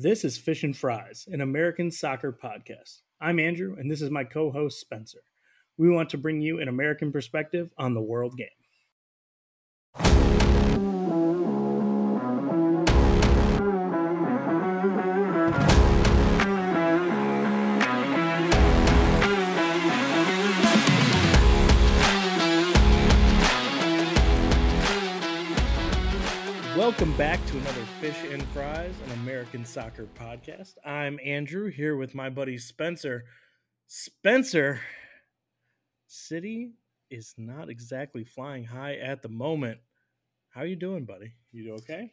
This is Fish and Fries, an American soccer podcast. I'm Andrew, and this is my co host, Spencer. We want to bring you an American perspective on the world game. Welcome back to another Fish and Fries, an American soccer podcast. I'm Andrew here with my buddy Spencer. Spencer, City is not exactly flying high at the moment. How are you doing, buddy? You do okay?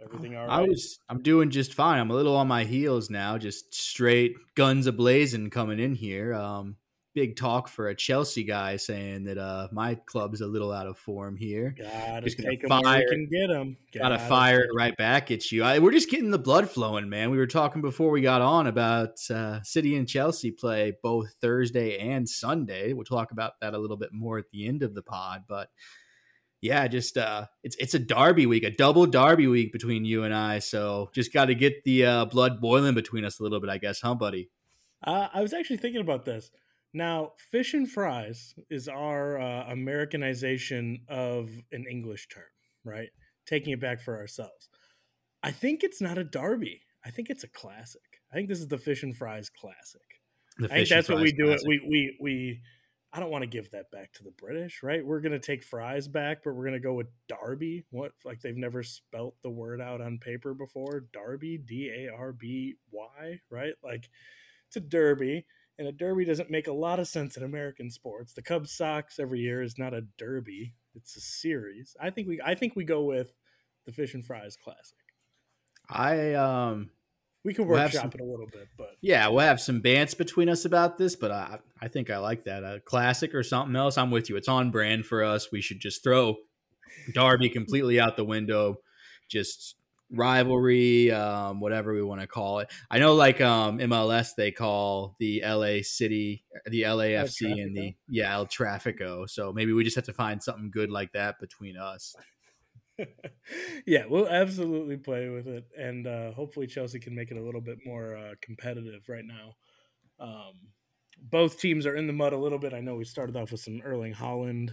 Everything all right? I was I'm doing just fine. I'm a little on my heels now, just straight guns ablazing coming in here. Um big talk for a Chelsea guy saying that uh my club's a little out of form here. Gotta Just gonna take them where fire- you can get them. Gotta fire it right back at you. I, we're just getting the blood flowing, man. We were talking before we got on about uh, City and Chelsea play both Thursday and Sunday. We'll talk about that a little bit more at the end of the pod, but yeah, just uh, it's it's a derby week, a double derby week between you and I. So just got to get the uh, blood boiling between us a little bit, I guess, huh, buddy? Uh, I was actually thinking about this. Now, fish and fries is our uh, Americanization of an English term, right? Taking it back for ourselves. I think it's not a derby. I think it's a classic. I think this is the fish and fries classic. The I think that's what we do. It. We we we. I don't want to give that back to the British, right? We're gonna take fries back, but we're gonna go with Derby. What like they've never spelt the word out on paper before? Derby, D A R B Y, right? Like it's a derby, and a derby doesn't make a lot of sense in American sports. The Cubs Sox every year is not a derby; it's a series. I think we I think we go with the Fish and Fries Classic. I um We could We'll some- it a little bit, but Yeah, we'll have some bants between us about this, but I I think I like that. A classic or something else. I'm with you. It's on brand for us. We should just throw Derby completely out the window. Just rivalry, um, whatever we want to call it. I know, like um, MLS, they call the LA City, the LAFC, and the yeah El Trafico. So maybe we just have to find something good like that between us. yeah, we'll absolutely play with it, and uh, hopefully Chelsea can make it a little bit more uh, competitive right now. Um, both teams are in the mud a little bit. I know we started off with some Erling Haaland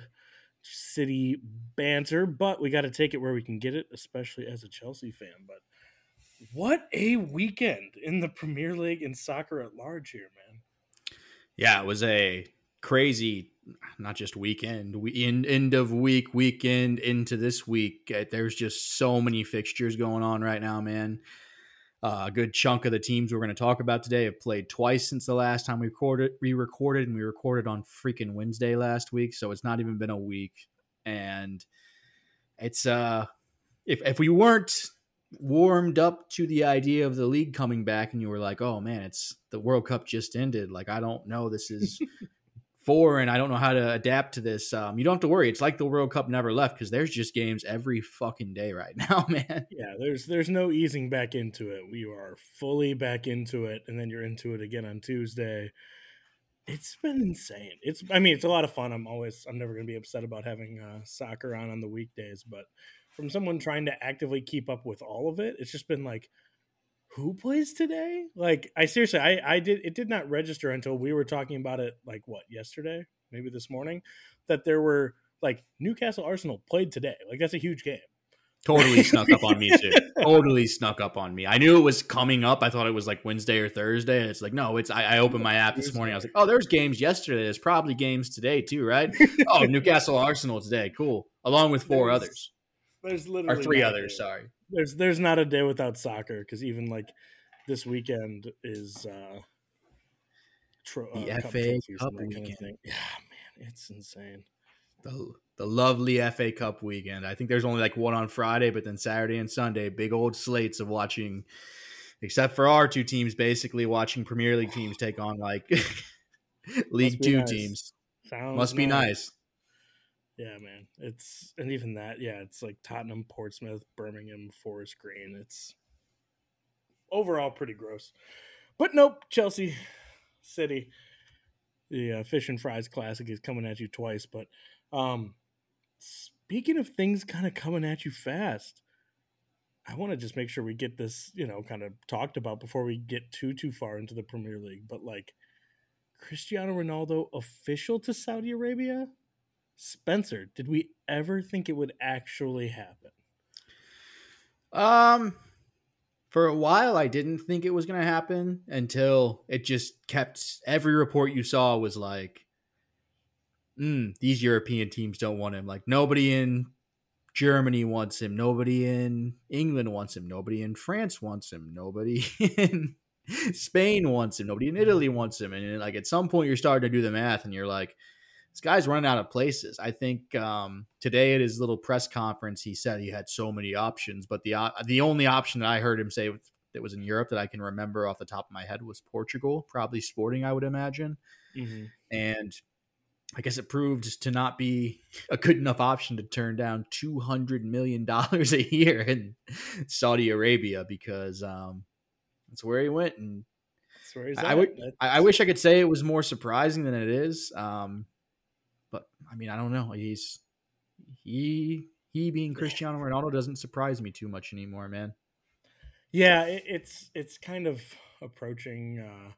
City banter, but we got to take it where we can get it, especially as a Chelsea fan. But what a weekend in the Premier League and soccer at large here, man. Yeah, it was a crazy, not just weekend, we, end, end of week, weekend into this week. Uh, There's just so many fixtures going on right now, man. Uh, a good chunk of the teams we're going to talk about today have played twice since the last time we recorded, re-recorded, and we recorded on freaking Wednesday last week, so it's not even been a week. And it's uh, if if we weren't warmed up to the idea of the league coming back, and you were like, "Oh man, it's the World Cup just ended," like I don't know, this is foreign. I don't know how to adapt to this. Um, you don't have to worry. It's like the World Cup never left because there's just games every fucking day right now, man. Yeah, there's there's no easing back into it. We are fully back into it, and then you're into it again on Tuesday. It's been insane. It's I mean it's a lot of fun. I'm always I'm never gonna be upset about having uh, soccer on on the weekdays, but from someone trying to actively keep up with all of it, it's just been like, who plays today? Like I seriously I I did it did not register until we were talking about it like what yesterday, maybe this morning, that there were like Newcastle Arsenal played today. Like that's a huge game. Totally snuck up on me too. Totally snuck up on me. I knew it was coming up. I thought it was like Wednesday or Thursday, and it's like no. It's I, I opened my app this morning. I was like, oh, there's games yesterday. There's probably games today too, right? oh, Newcastle Arsenal today. Cool, along with four There's- others There's literally, or three others. Sorry. There's there's not a day without soccer because even like this weekend is uh, tro- The uh, FA Cup that kind of weekend. Yeah, man, it's insane. the the lovely FA Cup weekend. I think there's only like one on Friday, but then Saturday and Sunday, big old slates of watching. Except for our two teams, basically watching Premier League teams take on like League Two nice. teams. Sounds Must be nice. Yeah, man. It's and even that, yeah, it's like Tottenham, Portsmouth, Birmingham, Forest Green. It's overall pretty gross. But nope, Chelsea City. The uh, Fish and Fries Classic is coming at you twice. But um, speaking of things kind of coming at you fast, I want to just make sure we get this, you know, kind of talked about before we get too too far into the Premier League. But like Cristiano Ronaldo official to Saudi Arabia? Spencer, did we ever think it would actually happen? Um for a while I didn't think it was going to happen until it just kept every report you saw was like mm, these European teams don't want him. Like nobody in Germany wants him. Nobody in England wants him. Nobody in France wants him. Nobody in Spain wants him. Nobody in Italy wants him. And like at some point, you're starting to do the math, and you're like, this guy's running out of places. I think um, today at his little press conference, he said he had so many options, but the uh, the only option that I heard him say that was in Europe that I can remember off the top of my head was Portugal, probably Sporting, I would imagine. Mm-hmm. And I guess it proved to not be a good enough option to turn down two hundred million dollars a year in Saudi Arabia because um, that's where he went, and that's where he's I, would, I, I, wish I could say it was more surprising than it is, um, but I mean I don't know. He's he he being Cristiano Ronaldo doesn't surprise me too much anymore, man. Yeah, it, it's it's kind of approaching uh,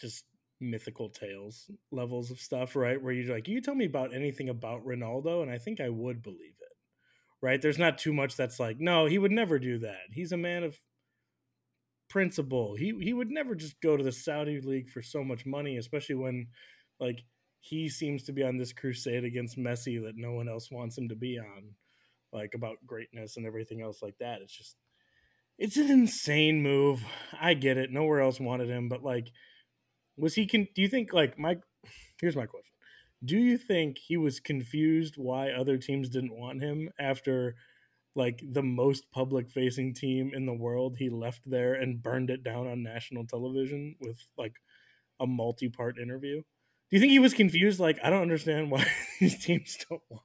just mythical tales levels of stuff, right? Where you're like, you tell me about anything about Ronaldo, and I think I would believe it, right? There's not too much that's like, no, he would never do that. He's a man of principle. He he would never just go to the Saudi league for so much money, especially when like he seems to be on this crusade against Messi that no one else wants him to be on, like about greatness and everything else like that. It's just it's an insane move. I get it. Nowhere else wanted him, but like was he can do you think like my here's my question do you think he was confused why other teams didn't want him after like the most public facing team in the world he left there and burned it down on national television with like a multi-part interview do you think he was confused like i don't understand why these teams don't want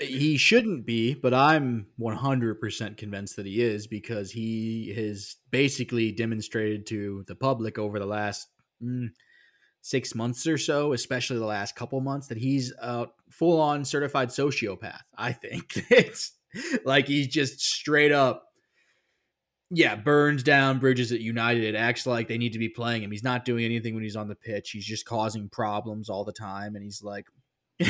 he shouldn't be, but I'm 100% convinced that he is because he has basically demonstrated to the public over the last mm, six months or so, especially the last couple months, that he's a full on certified sociopath. I think it's like he's just straight up, yeah, burns down bridges at United. Acts like they need to be playing him. He's not doing anything when he's on the pitch. He's just causing problems all the time, and he's like,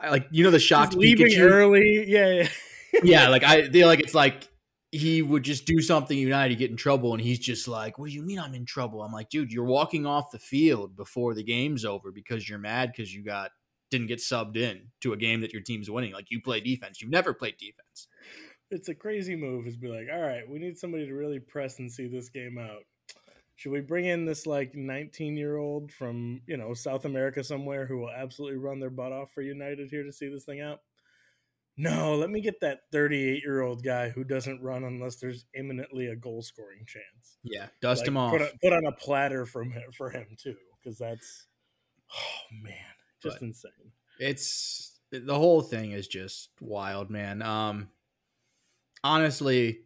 like you know the shocked leaving Pikachu? early, yeah, yeah. yeah, like I feel like it's like he would just do something United get in trouble, and he's just like, "What do you mean I'm in trouble?" I'm like, "Dude, you're walking off the field before the game's over because you're mad because you got didn't get subbed in to a game that your team's winning. Like you play defense, you've never played defense." It's a crazy move. Is be like, "All right, we need somebody to really press and see this game out." Should we bring in this like 19 year old from you know South America somewhere who will absolutely run their butt off for United here to see this thing out? no, let me get that 38 year old guy who doesn't run unless there's imminently a goal scoring chance. Yeah, dust like, him off. Put, a, put, on a platter from him, for him too, because that's oh man, just but insane. It's the whole thing is just wild, man. Um, honestly,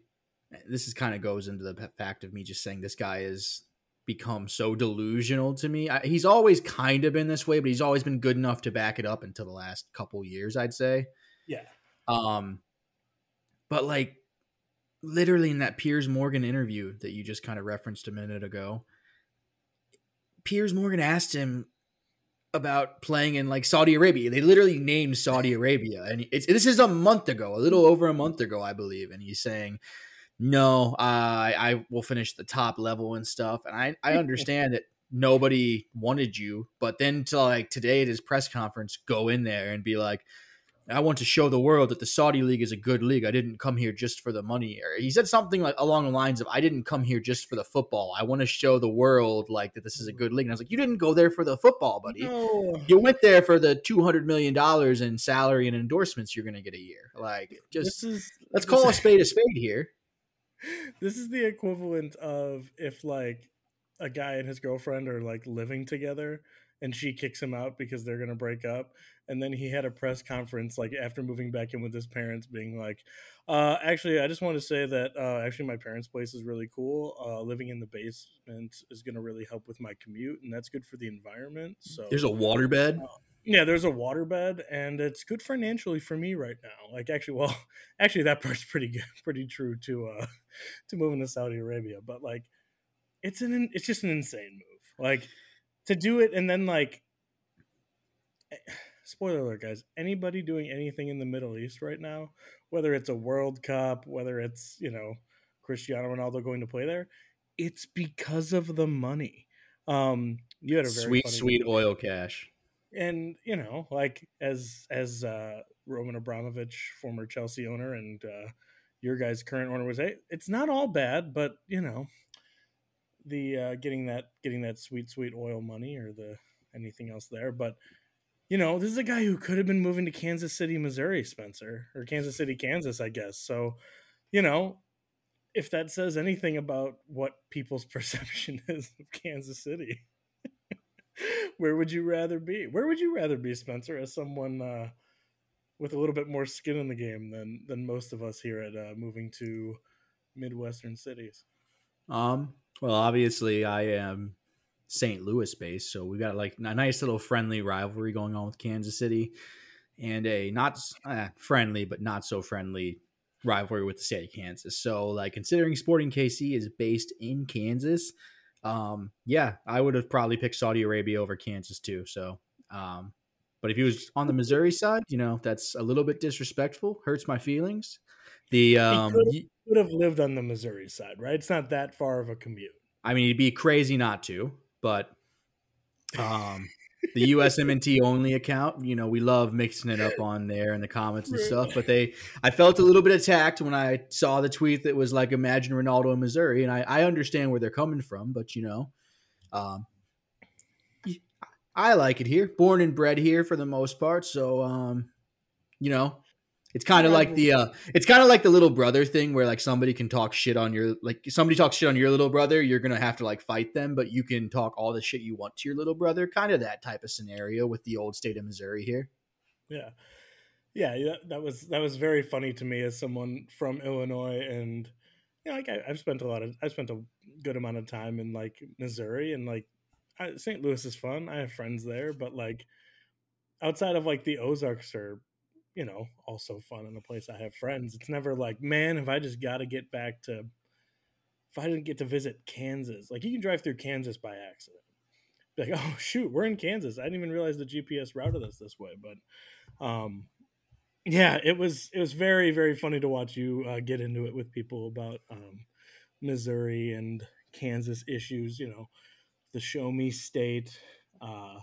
this is kind of goes into the fact of me just saying this guy is become so delusional to me. I, he's always kind of been this way, but he's always been good enough to back it up until the last couple years, I'd say. Yeah. Um, but like literally in that Piers Morgan interview that you just kind of referenced a minute ago, Piers Morgan asked him about playing in like Saudi Arabia. They literally named Saudi Arabia, and it's this is a month ago, a little over a month ago, I believe. And he's saying, "No, I I will finish the top level and stuff." And I I understand that nobody wanted you, but then to like today at his press conference, go in there and be like, I want to show the world that the Saudi league is a good league. I didn't come here just for the money. He said something like along the lines of, "I didn't come here just for the football. I want to show the world like that this is a good league." And I was like, "You didn't go there for the football, buddy. No. You went there for the two hundred million dollars in salary and endorsements you're going to get a year. Like, just is, let's call a spade a spade here." This is the equivalent of if like a guy and his girlfriend are like living together and she kicks him out because they're going to break up and then he had a press conference like after moving back in with his parents being like uh, actually i just want to say that uh, actually my parents place is really cool uh, living in the basement is going to really help with my commute and that's good for the environment so there's a waterbed Yeah, there's a waterbed, and it's good financially for me right now. Like, actually, well, actually, that part's pretty good, pretty true to uh to moving to Saudi Arabia. But like, it's an it's just an insane move. Like to do it, and then like, eh, spoiler alert, guys. Anybody doing anything in the Middle East right now, whether it's a World Cup, whether it's you know Cristiano Ronaldo going to play there, it's because of the money. Um, you had a very sweet, sweet oil cash and you know, like as as uh, Roman Abramovich, former Chelsea owner, and uh, your guys' current owner was, hey, it's not all bad, but you know, the uh, getting that getting that sweet sweet oil money or the anything else there, but you know, this is a guy who could have been moving to Kansas City, Missouri, Spencer, or Kansas City, Kansas, I guess. So, you know, if that says anything about what people's perception is of Kansas City where would you rather be? Where would you rather be, Spencer, as someone uh, with a little bit more skin in the game than than most of us here at uh, moving to midwestern cities? Um. Well, obviously, I am St. Louis based, so we got like a nice little friendly rivalry going on with Kansas City, and a not uh, friendly but not so friendly rivalry with the state of Kansas. So, like considering Sporting KC is based in Kansas um, yeah, I would have probably picked Saudi Arabia over Kansas too. So, um, but if he was on the Missouri side, you know, that's a little bit disrespectful, hurts my feelings. The um, he could have lived on the Missouri side, right? It's not that far of a commute. I mean, it'd be crazy not to, but um, the USMNT only account. You know, we love mixing it up on there in the comments and stuff. But they, I felt a little bit attacked when I saw the tweet that was like, "Imagine Ronaldo in Missouri," and I, I understand where they're coming from, but you know, um, I like it here. Born and bred here for the most part, so um, you know, it's kind of like the uh, it's kind of like the little brother thing where like somebody can talk shit on your like somebody talks shit on your little brother, you're gonna have to like fight them, but you can talk all the shit you want to your little brother. Kind of that type of scenario with the old state of Missouri here. Yeah, yeah, that was that was very funny to me as someone from Illinois, and you know, like I, have spent a lot of I spent a good amount of time in like Missouri, and like I, St. Louis is fun. I have friends there, but like outside of like the Ozarks or you know, also fun in a place I have friends. It's never like, man, if I just got to get back to, if I didn't get to visit Kansas, like you can drive through Kansas by accident. Be like, oh shoot, we're in Kansas. I didn't even realize the GPS routed us this way. But, um, yeah, it was it was very very funny to watch you uh, get into it with people about um, Missouri and Kansas issues. You know, the show me state. Uh,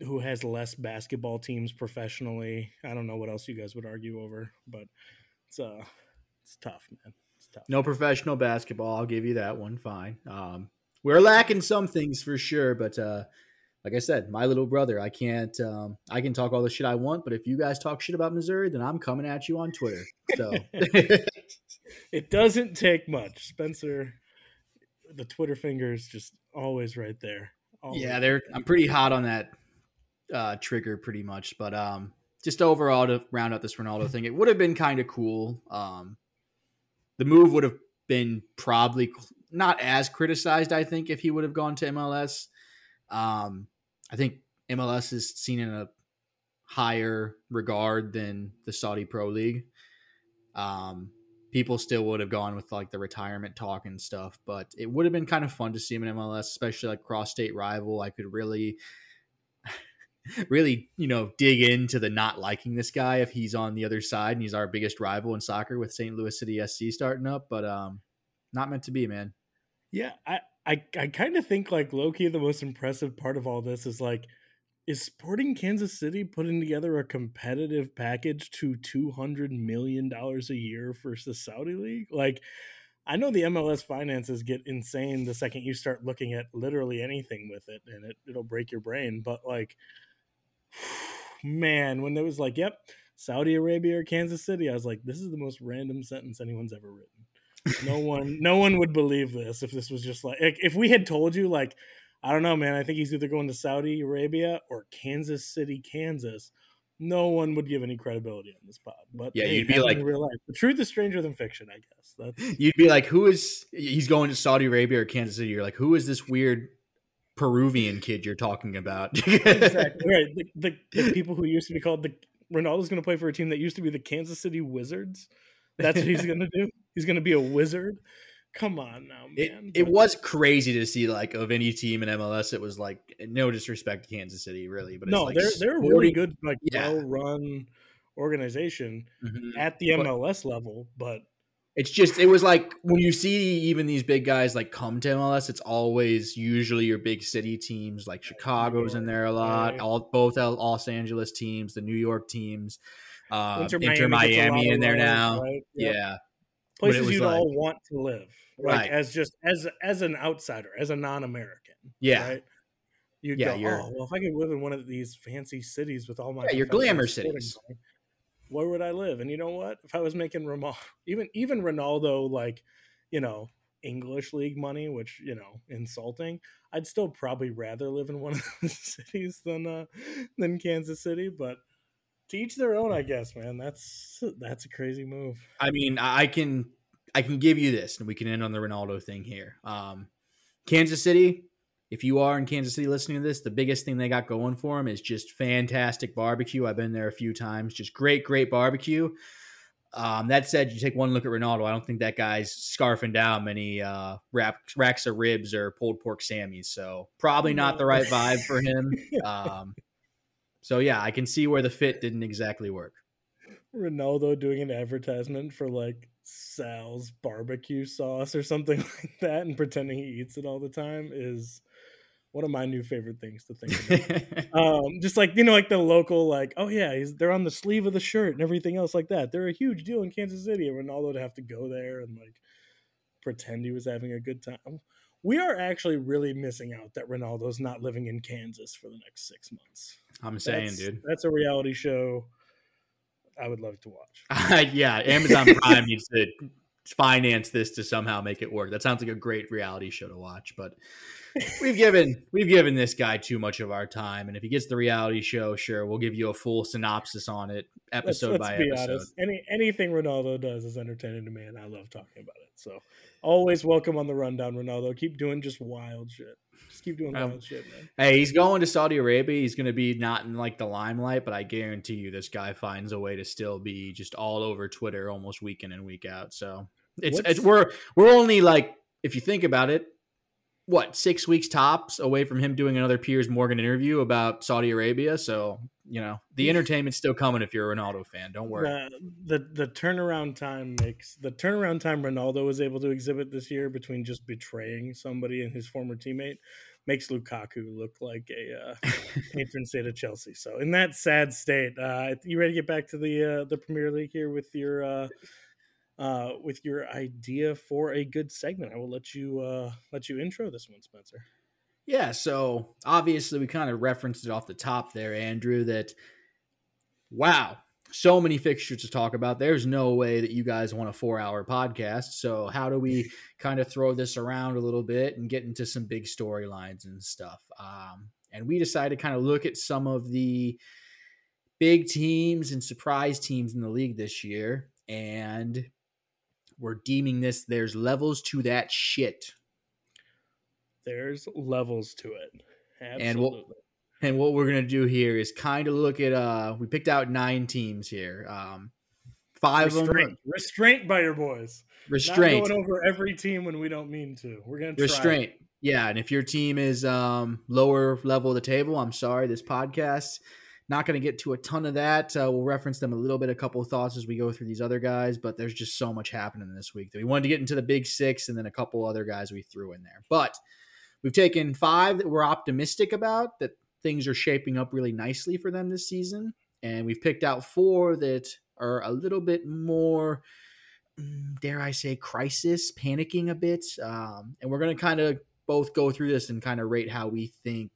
who has less basketball teams professionally. I don't know what else you guys would argue over, but it's uh it's tough, man. It's tough. No professional basketball, I'll give you that one. Fine. Um we're lacking some things for sure, but uh like I said, my little brother, I can't um I can talk all the shit I want, but if you guys talk shit about Missouri, then I'm coming at you on Twitter. So it doesn't take much. Spencer the Twitter fingers just always right there. Always yeah, they're I'm pretty hot on that uh, trigger pretty much. But um, just overall to round out this Ronaldo thing, it would have been kind of cool. Um, the move would have been probably not as criticized, I think, if he would have gone to MLS. Um, I think MLS is seen in a higher regard than the Saudi Pro League. Um, people still would have gone with like the retirement talk and stuff, but it would have been kind of fun to see him in MLS, especially like cross state rival. I could really really, you know, dig into the not liking this guy if he's on the other side and he's our biggest rival in soccer with St. Louis City SC starting up, but um not meant to be, man. Yeah, I I, I kind of think like Loki the most impressive part of all this is like is Sporting Kansas City putting together a competitive package to two hundred million dollars a year for the Saudi League? Like, I know the MLS finances get insane the second you start looking at literally anything with it, and it it'll break your brain. But like, man, when it was like, yep, Saudi Arabia or Kansas City, I was like, this is the most random sentence anyone's ever written. No one, no one would believe this if this was just like, if we had told you, like, I don't know, man, I think he's either going to Saudi Arabia or Kansas City, Kansas. No one would give any credibility on this pod. But yeah, hey, you'd be like, real life. the truth is stranger than fiction, I guess. That's... You'd be like, who is he's going to Saudi Arabia or Kansas City? You're like, who is this weird Peruvian kid you're talking about. exactly right. The, the, the, people who used to be called the Ronaldo's going to play for a team that used to be the Kansas City Wizards. That's what he's going to do. He's going to be a wizard. Come on now, man. It, it was crazy to see like of any team in MLS. It was like no disrespect to Kansas City, really, but no, like they're they're a really good, like yeah. well run organization mm-hmm. at the MLS but, level, but it's just it was like when you see even these big guys like come to MLS, it's always usually your big city teams like Chicago's in there a lot, all both Los Angeles teams, the New York teams, uh, Inter, Inter Miami, in there now, right? yep. yeah, places you'd like, all want to live, like right. as just as as an outsider, as a non-American, yeah. Right? You'd yeah, go, oh, well, if I could live in one of these fancy cities with all my yeah, your glamour cities, where would I live? And you know what? If I was making Ronaldo, even even Ronaldo, like you know English league money, which you know insulting, I'd still probably rather live in one of those cities than uh, than Kansas City. But to each their own, I guess, man. That's that's a crazy move. I mean, I can I can give you this, and we can end on the Ronaldo thing here. Um, Kansas City, if you are in Kansas City listening to this, the biggest thing they got going for them is just fantastic barbecue. I've been there a few times, just great, great barbecue. Um, that said, you take one look at Ronaldo. I don't think that guy's scarfing down many uh, racks, racks of ribs or pulled pork sammies. So probably not the right vibe for him. Um, so yeah, I can see where the fit didn't exactly work. Ronaldo doing an advertisement for like Sal's barbecue sauce or something like that, and pretending he eats it all the time is one of my new favorite things to think about. um, just like you know, like the local, like oh yeah, they're on the sleeve of the shirt and everything else like that. They're a huge deal in Kansas City, and Ronaldo to have to go there and like pretend he was having a good time. We are actually really missing out that Ronaldo's not living in Kansas for the next six months. I'm saying, that's, dude, that's a reality show I would love to watch. yeah, Amazon Prime needs to finance this to somehow make it work. That sounds like a great reality show to watch, but we've given we've given this guy too much of our time, and if he gets the reality show, sure, we'll give you a full synopsis on it, episode let's, let's by be episode. Honest. Any anything Ronaldo does is entertaining to me, and I love talking about it. So always welcome on the rundown, Ronaldo. Keep doing just wild shit. Just keep doing um, wild shit, man. Hey, he's going to Saudi Arabia. He's going to be not in like the limelight, but I guarantee you, this guy finds a way to still be just all over Twitter almost week in and week out. So it's, it's we're we're only like if you think about it, what six weeks tops away from him doing another Piers Morgan interview about Saudi Arabia. So you know the entertainment's still coming if you're a Ronaldo fan. Don't worry. The, the the turnaround time makes the turnaround time Ronaldo was able to exhibit this year between just betraying somebody and his former teammate makes Lukaku look like a uh, patron saint of Chelsea. So in that sad state, uh, you ready to get back to the uh, the Premier League here with your uh, uh, with your idea for a good segment. I will let you uh, let you intro this one, Spencer. Yeah, so obviously we kind of referenced it off the top there, Andrew. That wow, so many fixtures to talk about. There's no way that you guys want a four hour podcast. So, how do we kind of throw this around a little bit and get into some big storylines and stuff? Um, and we decided to kind of look at some of the big teams and surprise teams in the league this year. And we're deeming this there's levels to that shit. There's levels to it. Absolutely. And what and what we're gonna do here is kind of look at uh we picked out nine teams here. Um five restraint. of them restraint by your boys. Restraint. Not going over every team when we don't mean to. We're gonna restraint. Yeah, and if your team is um lower level of the table, I'm sorry, this podcast not going to get to a ton of that. Uh, we'll reference them a little bit, a couple of thoughts as we go through these other guys, but there's just so much happening this week that we wanted to get into the big six and then a couple other guys we threw in there. But we've taken five that we're optimistic about that things are shaping up really nicely for them this season. And we've picked out four that are a little bit more, mm, dare I say, crisis, panicking a bit. Um, and we're going to kind of both go through this and kind of rate how we think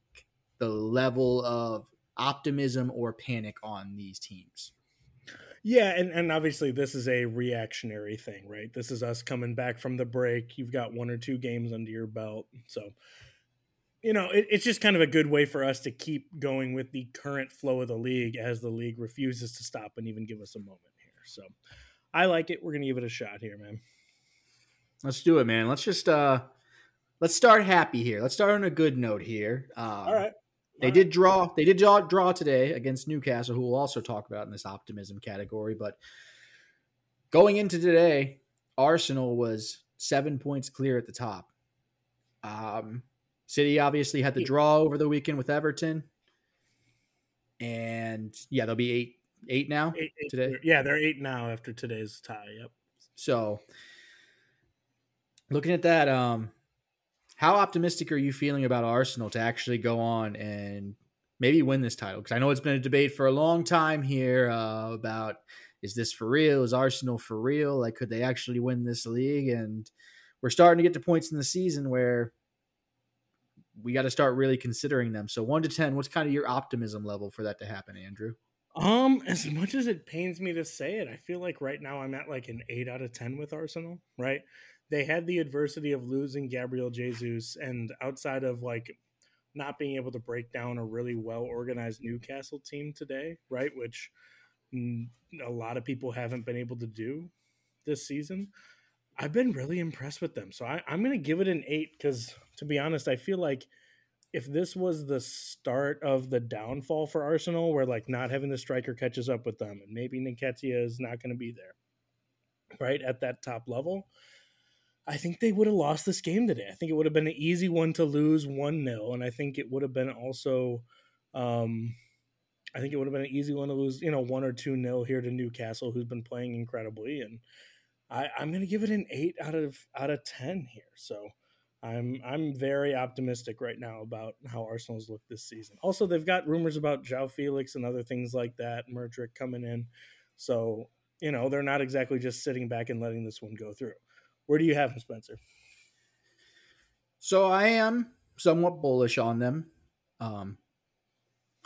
the level of optimism or panic on these teams. Yeah, and, and obviously this is a reactionary thing, right? This is us coming back from the break. You've got one or two games under your belt. So, you know, it, it's just kind of a good way for us to keep going with the current flow of the league as the league refuses to stop and even give us a moment here. So I like it. We're going to give it a shot here, man. Let's do it, man. Let's just uh let's start happy here. Let's start on a good note here. Um, All right. They did draw. They did draw, draw today against Newcastle, who we'll also talk about in this optimism category. But going into today, Arsenal was seven points clear at the top. Um, City obviously had the draw over the weekend with Everton, and yeah, they'll be eight eight now Eight- eight- today. Yeah, they're eight now after today's tie. Yep. So, looking at that, um, how optimistic are you feeling about Arsenal to actually go on and maybe win this title? Because I know it's been a debate for a long time here uh, about is this for real? Is Arsenal for real? Like, could they actually win this league? And we're starting to get to points in the season where we got to start really considering them. So, one to 10, what's kind of your optimism level for that to happen, Andrew? Um, as much as it pains me to say it, I feel like right now I'm at like an eight out of ten with Arsenal. Right? They had the adversity of losing Gabriel Jesus, and outside of like not being able to break down a really well organized Newcastle team today, right? Which a lot of people haven't been able to do this season. I've been really impressed with them, so I, I'm going to give it an eight because, to be honest, I feel like if this was the start of the downfall for Arsenal, where like not having the striker catches up with them, and maybe Nketiah is not going to be there, right at that top level, I think they would have lost this game today. I think it would have been an easy one to lose one 0 and I think it would have been also, um, I think it would have been an easy one to lose, you know, one or two nil here to Newcastle, who's been playing incredibly, and I, I'm going to give it an eight out of out of ten here. So. I'm I'm very optimistic right now about how Arsenal's look this season. Also, they've got rumors about Joao Felix and other things like that, Mudryk coming in. So, you know, they're not exactly just sitting back and letting this one go through. Where do you have him, Spencer? So I am somewhat bullish on them. Um,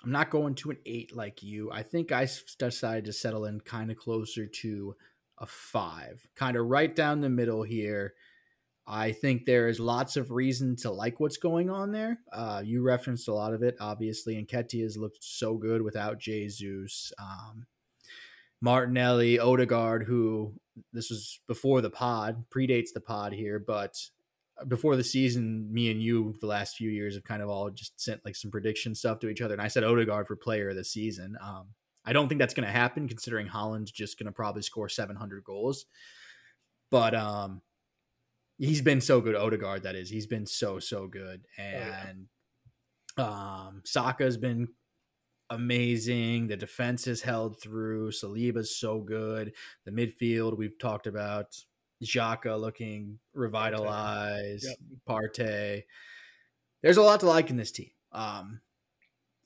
I'm not going to an eight like you. I think I decided to settle in kind of closer to a five, kind of right down the middle here. I think there is lots of reason to like what's going on there. Uh, you referenced a lot of it, obviously, Nketiah has looked so good without Jesus. Um, Martinelli, Odegaard, who this was before the pod, predates the pod here, but before the season, me and you the last few years have kind of all just sent like some prediction stuff to each other, and I said Odegaard for player of the season. Um, I don't think that's going to happen, considering Haaland's just going to probably score 700 goals. But um, he's been so good, Odegaard. That is, he's been so so good, and um, Saka's been amazing. The defense is held through. Saliba's so good. The midfield we've talked about. Xhaka looking revitalized. Yep. Partey. There's a lot to like in this team. Um,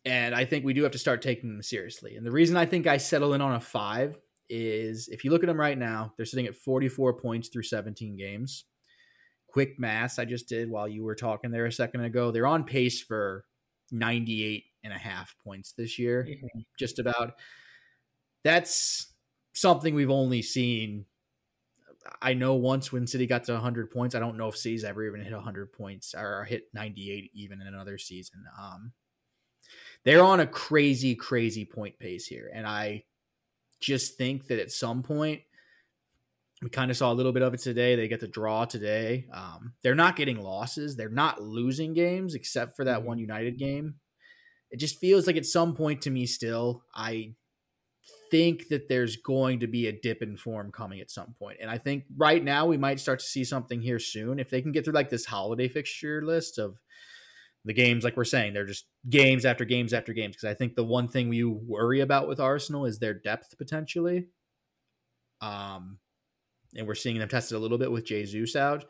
and I think we do have to start taking them seriously. And the reason I think I settle in on a five is if you look at them right now, they're sitting at 44 points through 17 games. Quick maths I just did while you were talking there a second ago. They're on pace for 98 and a half points this year, Mhm. just about. That's something we've only seen. I know once when City got to 100 points. I don't know if City's ever even hit 100 points or hit 98 even in another season. Um, they're on a crazy, crazy point pace here. And I just think that at some point, we kind of saw a little bit of it today. They get the draw today. Um, they're not getting losses. They're not losing games except for that Mhm. one United game. It just feels like at some point to me, still, I think that there's going to be a dip in form coming at some. And I think right now we might start to see something here soon. If they can get through like this holiday fixture list of the games, like we're saying, they're just games after games after games. Because I think the one thing we worry about with Arsenal is their depth potentially. Um, and we're seeing them tested a little bit with Jesus out.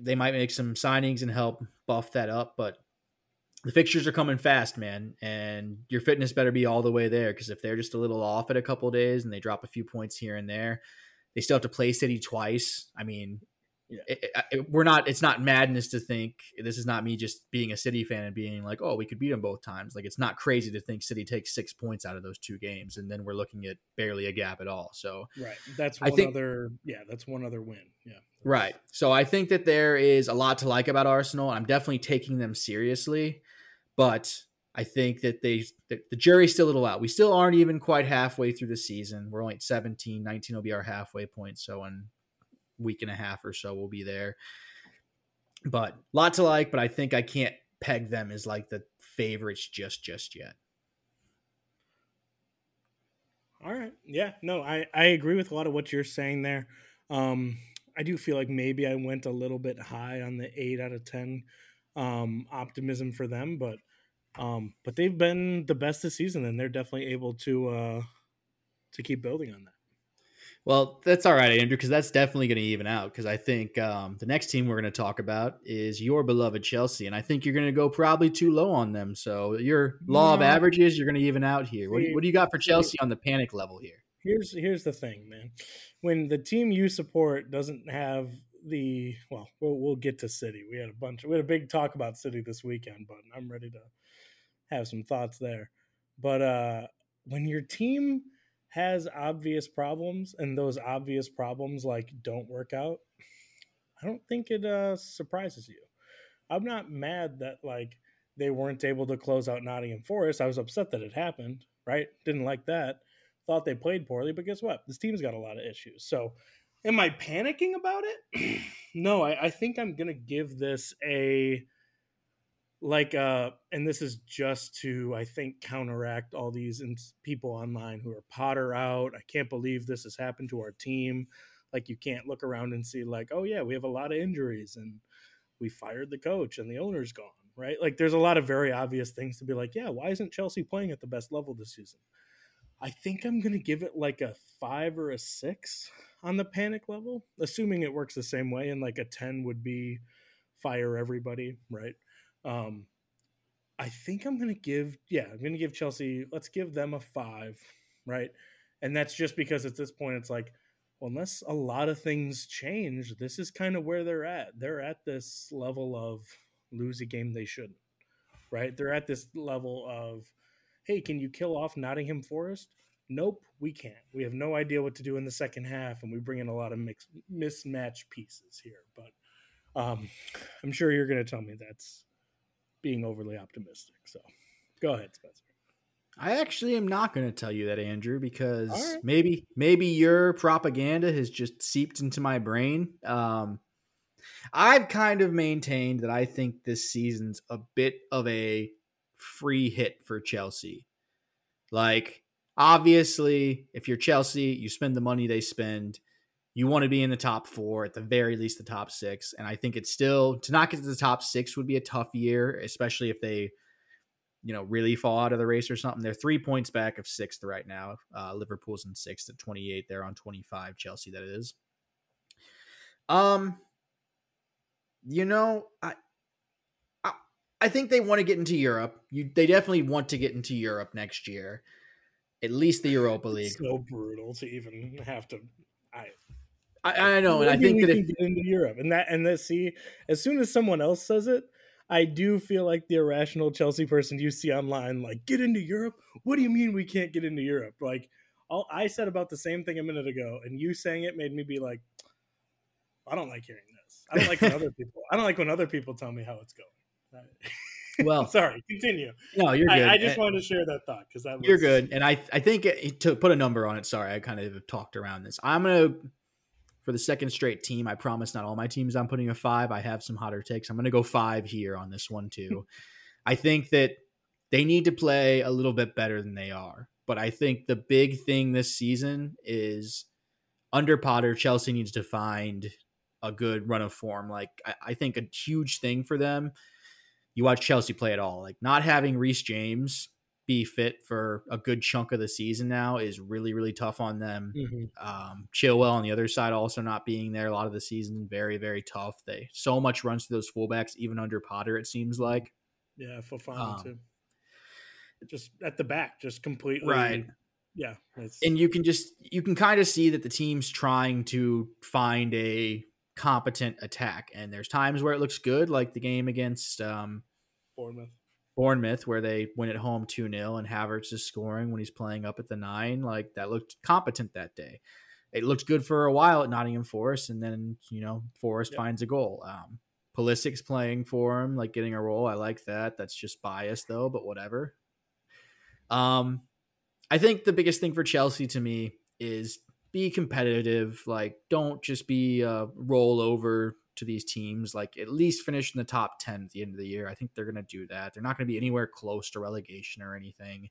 They might make some signings and help buff that up, but the fixtures are coming fast, man, and your fitness better be all the way there. Because if they're just a little off at a couple days and they drop a few points here and there, they still have to play City twice. I mean, Yeah. it, it- we're not. It's not madness to think this is not me just being a City fan and being like, oh, we could beat them both times. Like it's not crazy to think City takes six points out of those two games, and then we're looking at barely a gap at all. So Right. That's I one think- other. Yeah, that's one other win. Yeah. Right. So I think that there is a lot to like about Arsenal. I'm definitely taking them seriously, but I think that they the, the jury's still a little out. We still aren't even quite halfway through the season. We're only at 17, 19 will be our halfway point. So in week and a half or so we'll be there. but lot to like. But I think I can't peg them as like the favorites just just yet. All right. Yeah. No, I I agree with a lot of what you're saying there. Um, I do feel like maybe I went a little bit high on the eight out of ten um, optimism for them, but um, but they've been the best this season, and they're definitely able to uh, to keep building on that. Well, that's all right, Andrew, because that's definitely going to even out. Because I think um, the next team we're going to talk about is your beloved Chelsea, and I think you're going to go probably too low on them. So your law no. of averages, you're going to even out here. What do, you, what do you got for Chelsea on the panic level here? Here's here's the thing, man. When the team you support doesn't have the well, we'll we'll get to City. We had a bunch. We had a big talk about City this weekend, but I'm ready to have some thoughts there. But uh when your team has obvious problems and those obvious problems like don't work out, I don't think it uh, surprises you. I'm not mad that like they weren't able to close out Nottingham Forest. I was upset that it happened, right? Didn't like that. Thought they played poorly, but guess what? This team's got a lot of issues. So am I panicking about it? no, I, I think I'm gonna give this a like uh and this is just to i think counteract all these people online who are potter out. I can't believe this has happened to our team. Like you can't look around and see like oh yeah we have a lot of injuries and we fired the coach and the owner's gone right? Like there's a lot of very obvious things to be like yeah why isn't chelsea playing at the best level this season? I think i'm going to give it like a five or a six on the panic level assuming it works the same way and like a 10 would be fire everybody right um, I think I'm going to give, yeah, I'm going to give Chelsea, let's give them a five, right? And that's just because at this point, it's like, well, unless a lot of things change, this is kind of where they're at. They're at this level of lose a game they shouldn't, right? They're at this level of, hey, can you kill off Nottingham Forest? Nope, we can't. We have no idea what to do in the second half, and we bring in a lot of mixed, mismatched pieces here. But um, I'm sure you're going to tell me that's being overly optimistic. So go ahead, Spencer. I actually am not going to tell you that, Andrew, because right. maybe maybe your propaganda has just seeped into my brain. Um, I've kind of maintained that I think this season's a bit of a free hit for Chelsea. Like, obviously, if you're Chelsea, you spend the money they spend you want to be in the top four, at the very least the top six. And I think it's still to not get to the top six would be a tough year, especially if they, you know, really fall out of the race or something. They're three points back of sixth right now. Uh, Liverpool's in sixth at 28. They're on 25. Chelsea, that is. Um, you know, I, I, I think they want to get into Europe. You, they definitely want to get into Europe next year. At least the Europa League. It's so brutal to even have to. I I, I know, and I think that if, get into Europe, and that and that see, as soon as someone else says it, I do feel like the irrational Chelsea person you see online, like get into Europe. What do you mean we can't get into Europe? Like, all I said about the same thing a minute ago, and you saying it made me be like, I don't like hearing this. I don't like when other people. I don't like when other people tell me how it's going. Well, sorry. Continue. No, you're good. I, I just wanted to share that thought because that was... you're good, and I I think it, to put a number on it. Sorry, I kind of talked around this. I'm gonna for the second straight team. I promise not all my teams I'm putting a five. I have some hotter takes. I'm going to go five here on this one too. I think that they need to play a little bit better than they are. But I think the big thing this season is under Potter, Chelsea needs to find a good run of form. Like I, I think a huge thing for them. You watch Chelsea play at all. Like not having Reece James be fit for a good chunk of the season now is really really tough on them. Mm-hmm. Um, Chilwell on the other side also not being there a lot of the season, very very tough. They so much runs to those fullbacks even under Potter. It seems like. Yeah, Fofana um, too. Just at the back, just completely right. Yeah, and you can just you can kind of see that the team's trying to find a competent attack, and there's times where it looks good, like the game against um, Bournemouth Bournemouth, where they win at home 2 0, and Havertz is scoring when he's playing up at the nine. Like that looked competent that day. It looked good for a while at Nottingham Forest, and then, you know, Forest yep. finds a goal. Um, Pulisic's playing for him, like getting a role. I like that. That's just bias, though, but whatever. Um, I think the biggest thing for Chelsea to me is be competitive. Like, don't just be a rollover to these teams, like at least finish in the top 10 at the end of the year. I think they're going to do that. They're not going to be anywhere close to relegation or anything.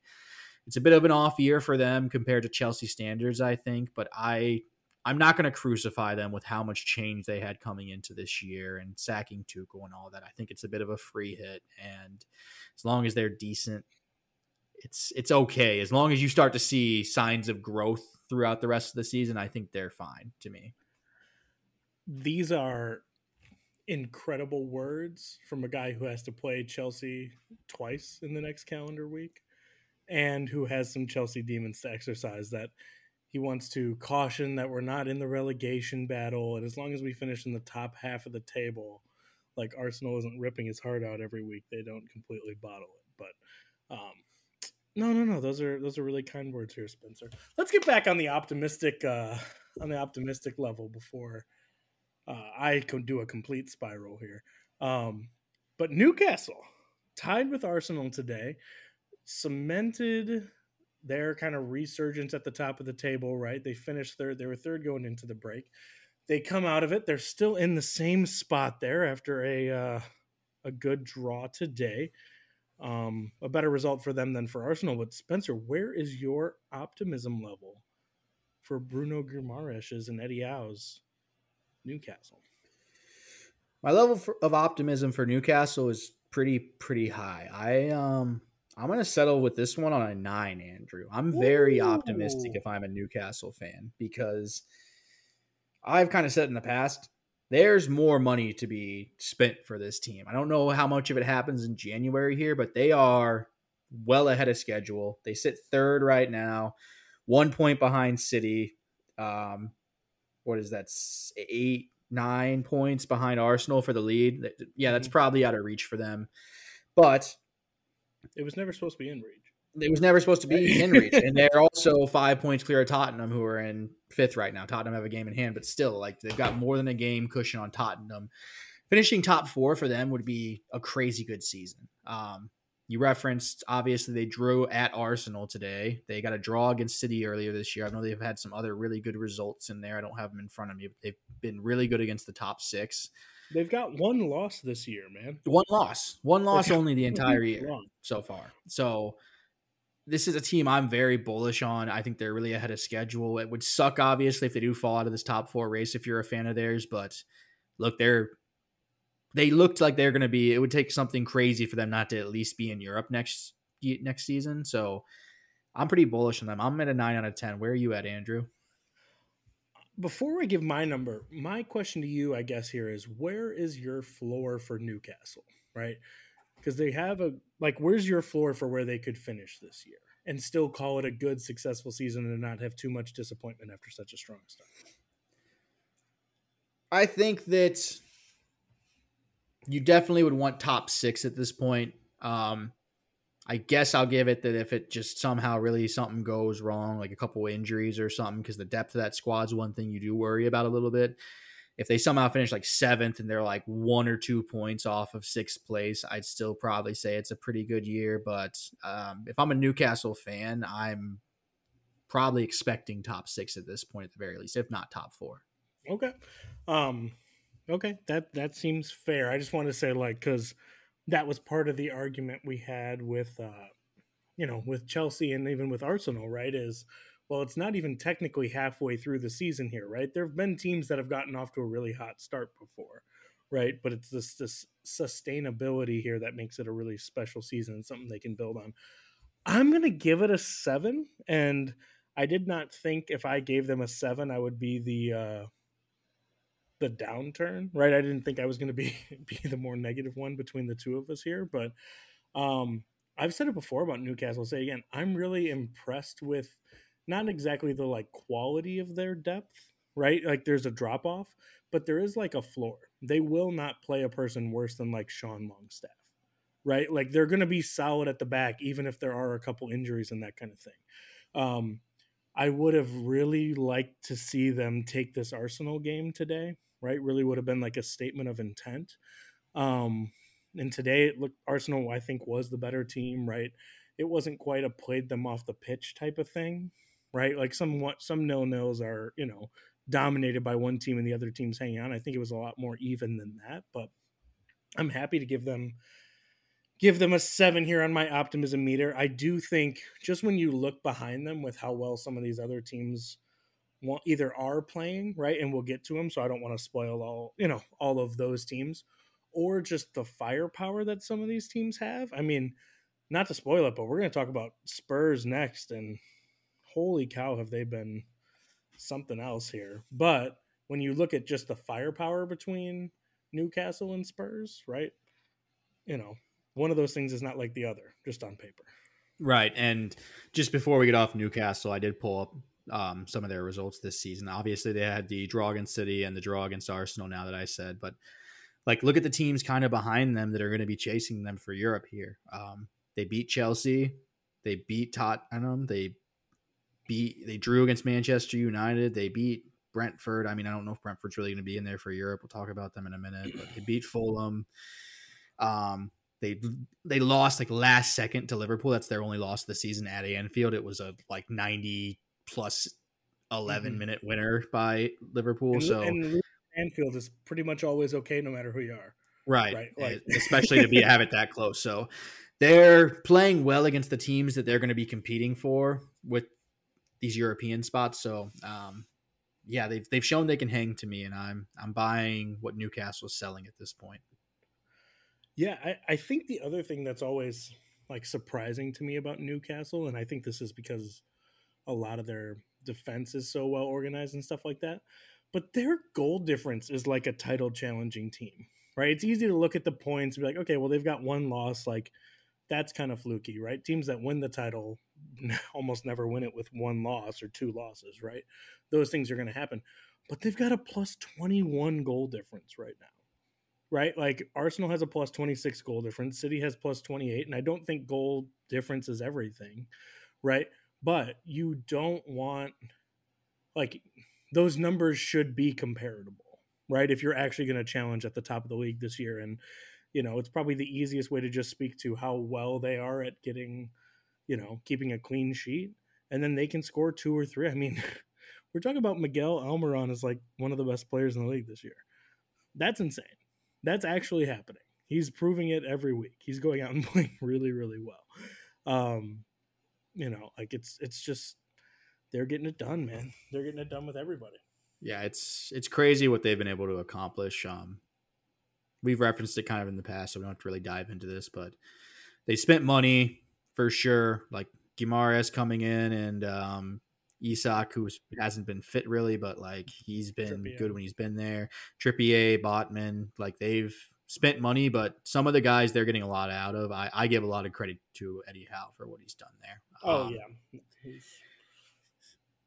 It's a bit of an off year for them compared to Chelsea standards, I think, but I I'm not going to crucify them with how much change they had coming into this year and sacking Tuchel and all that. I think it's a bit of a free hit, and as long as they're decent, it's it's okay. As long as you start to see signs of growth throughout the rest of the season, I think they're fine to me. These are incredible words from a guy who has to play Chelsea twice in the next calendar week and who has some Chelsea demons to exercise that he wants to caution that we're not in the relegation battle and as long as we finish in the top half of the table like Arsenal isn't ripping his heart out every week they don't completely bottle it but um no no no those are those are really kind words here Spencer let's get back on the optimistic uh on the optimistic level before uh, I could do a complete spiral here. Um, but Newcastle tied with Arsenal today, cemented their kind of resurgence at the top of the table. Right, they finished third. They were third going into the break. They come out of it. They're still in the same spot there after a uh, a good draw today. Um, a better result for them than for Arsenal. But Spencer, where is your optimism level for Bruno Guimaraes and Eddie Howe's Newcastle? My level for, of optimism for Newcastle is pretty pretty high. I um I'm gonna settle with this one on a nine, Andrew. I'm very Ooh. optimistic if I'm a Newcastle fan because I've kind of said in the past there's more money to be spent for this team. I don't know how much of it happens in January here, but they are well ahead of schedule. They sit third right now, one point behind City. Um, what is that? Eight, nine points behind Arsenal for the lead. Yeah, that's mm-hmm. probably out of reach for them. But it was never supposed to be in reach. It was never supposed to be in reach, and they're also five points clear of Tottenham, who are in fifth right now. Tottenham have a game in hand, but still, like they've got more than a game cushion on Tottenham. Finishing top four for them would be a crazy good season. Um, you referenced obviously they drew at Arsenal today. They got a draw against City earlier this year. I know they've had some other really good results in there. I don't have them in front of me. But they've been really good against the top six. They've got one loss this year, man. One loss. One loss only the entire year so far. So this is a team I'm very bullish on. I think they're really ahead of schedule. It would suck, obviously, if they do fall out of this top four race if you're a fan of theirs. But look, they're they looked like they're going to be. It would take something crazy for them not to at least be in Europe next next season. So I'm pretty bullish on them. I'm at a nine out of ten. Where are you at, Andrew? Before I give my number, my question to you, I guess, here is where is your floor for Newcastle, right? Because they have a like, where's your floor for where they could finish this year and still call it a good, successful season and not have too much disappointment after such a strong start? I think that you definitely would want top six at this point. Um, I guess I'll give it that if it just somehow really something goes wrong, like a couple injuries or something, because the depth of that squad's one thing you do worry about a little bit. If they somehow finish like seventh and they're like one or two points off of sixth place, I'd still probably say it's a pretty good year. But um, if I'm a Newcastle fan, I'm probably expecting top six at this point at the very least, if not top four. Okay. Um, Okay, that that seems fair. I just want to say like cuz that was part of the argument we had with uh you know, with Chelsea and even with Arsenal, right? Is well, it's not even technically halfway through the season here, right? There've been teams that have gotten off to a really hot start before, right? But it's this this sustainability here that makes it a really special season something they can build on. I'm going to give it a 7 and I did not think if I gave them a 7 I would be the uh the downturn, right? I didn't think I was going to be be the more negative one between the two of us here, but um, I've said it before about Newcastle. I'll say again, I'm really impressed with not exactly the like quality of their depth, right? Like there's a drop off, but there is like a floor. They will not play a person worse than like Sean Longstaff, right? Like they're going to be solid at the back, even if there are a couple injuries and that kind of thing. Um, I would have really liked to see them take this Arsenal game today right? Really would have been like a statement of intent. Um, and today, it looked Arsenal, I think, was the better team, right? It wasn't quite a played them off the pitch type of thing, right? Like some some nil nils are, you know, dominated by one team and the other team's hanging on. I think it was a lot more even than that, but I'm happy to give them give them a 7 here on my optimism meter. I do think just when you look behind them with how well some of these other teams want either are playing, right? And we'll get to them, so I don't want to spoil all, you know, all of those teams or just the firepower that some of these teams have. I mean, not to spoil it, but we're going to talk about Spurs next and holy cow have they been something else here. But when you look at just the firepower between Newcastle and Spurs, right? You know, one of those things is not like the other, just on paper. Right. And just before we get off Newcastle, I did pull up um, some of their results this season. Obviously, they had the draw against City and the draw against Arsenal, now that I said, but like look at the teams kind of behind them that are going to be chasing them for Europe here. Um, they beat Chelsea, they beat Tottenham, they beat they drew against Manchester United. They beat Brentford. I mean, I don't know if Brentford's really going to be in there for Europe. We'll talk about them in a minute. But they beat Fulham. Um, they they lost like last second to Liverpool. That's their only loss of the season at Anfield. It was a like ninety plus 11 mm-hmm. minute winner by Liverpool. And, so and Anfield is pretty much always okay no matter who you are. Right. Right. Like, especially to be have it that close. So they're playing well against the teams that they're going to be competing for with these European spots. So, um, yeah, they've they've shown they can hang to me, and I'm I'm buying what Newcastle is selling at this point. Yeah, I, I think the other thing that's always like surprising to me about Newcastle, and I think this is because a lot of their defense is so well organized and stuff like that, but their goal difference is like a title challenging team, right? It's easy to look at the points and be like, okay, well they've got one loss, like that's kind of fluky, right? Teams that win the title almost never win it with one loss or two losses, right? Those things are going to happen. But they've got a plus 21 goal difference right now, right? Like Arsenal has a plus 26 goal difference, City has plus 28. And I don't think goal difference is everything, right? But you don't want, like, those numbers should be comparable, right? If you're actually going to challenge at the top of the league this year. And, you know, it's probably the easiest way to just speak to how well they are at getting, you know, keeping a clean sheet. And then they can score two or three. I mean, we're talking about Miguel Almiron as like one of the best players in the league this year. That's insane. That's actually happening. He's proving it every week. He's going out and playing really, really well. Um, you know, like it's it's just they're getting it done, man. They're getting it done with everybody. Yeah, it's it's crazy what they've been able to accomplish. Um, we've referenced it kind of in the past, so we don't have to really dive into this, but they spent money for sure. Like Guimaraes coming in and um, Isak, who hasn't been fit really, but like he's been Trippier. good when he's been there. Trippier, Botman, like they've spent money, but some of the guys they're getting a lot out of. I, I give a lot of credit to Eddie Howe for what he's done there. Oh um, yeah, he's,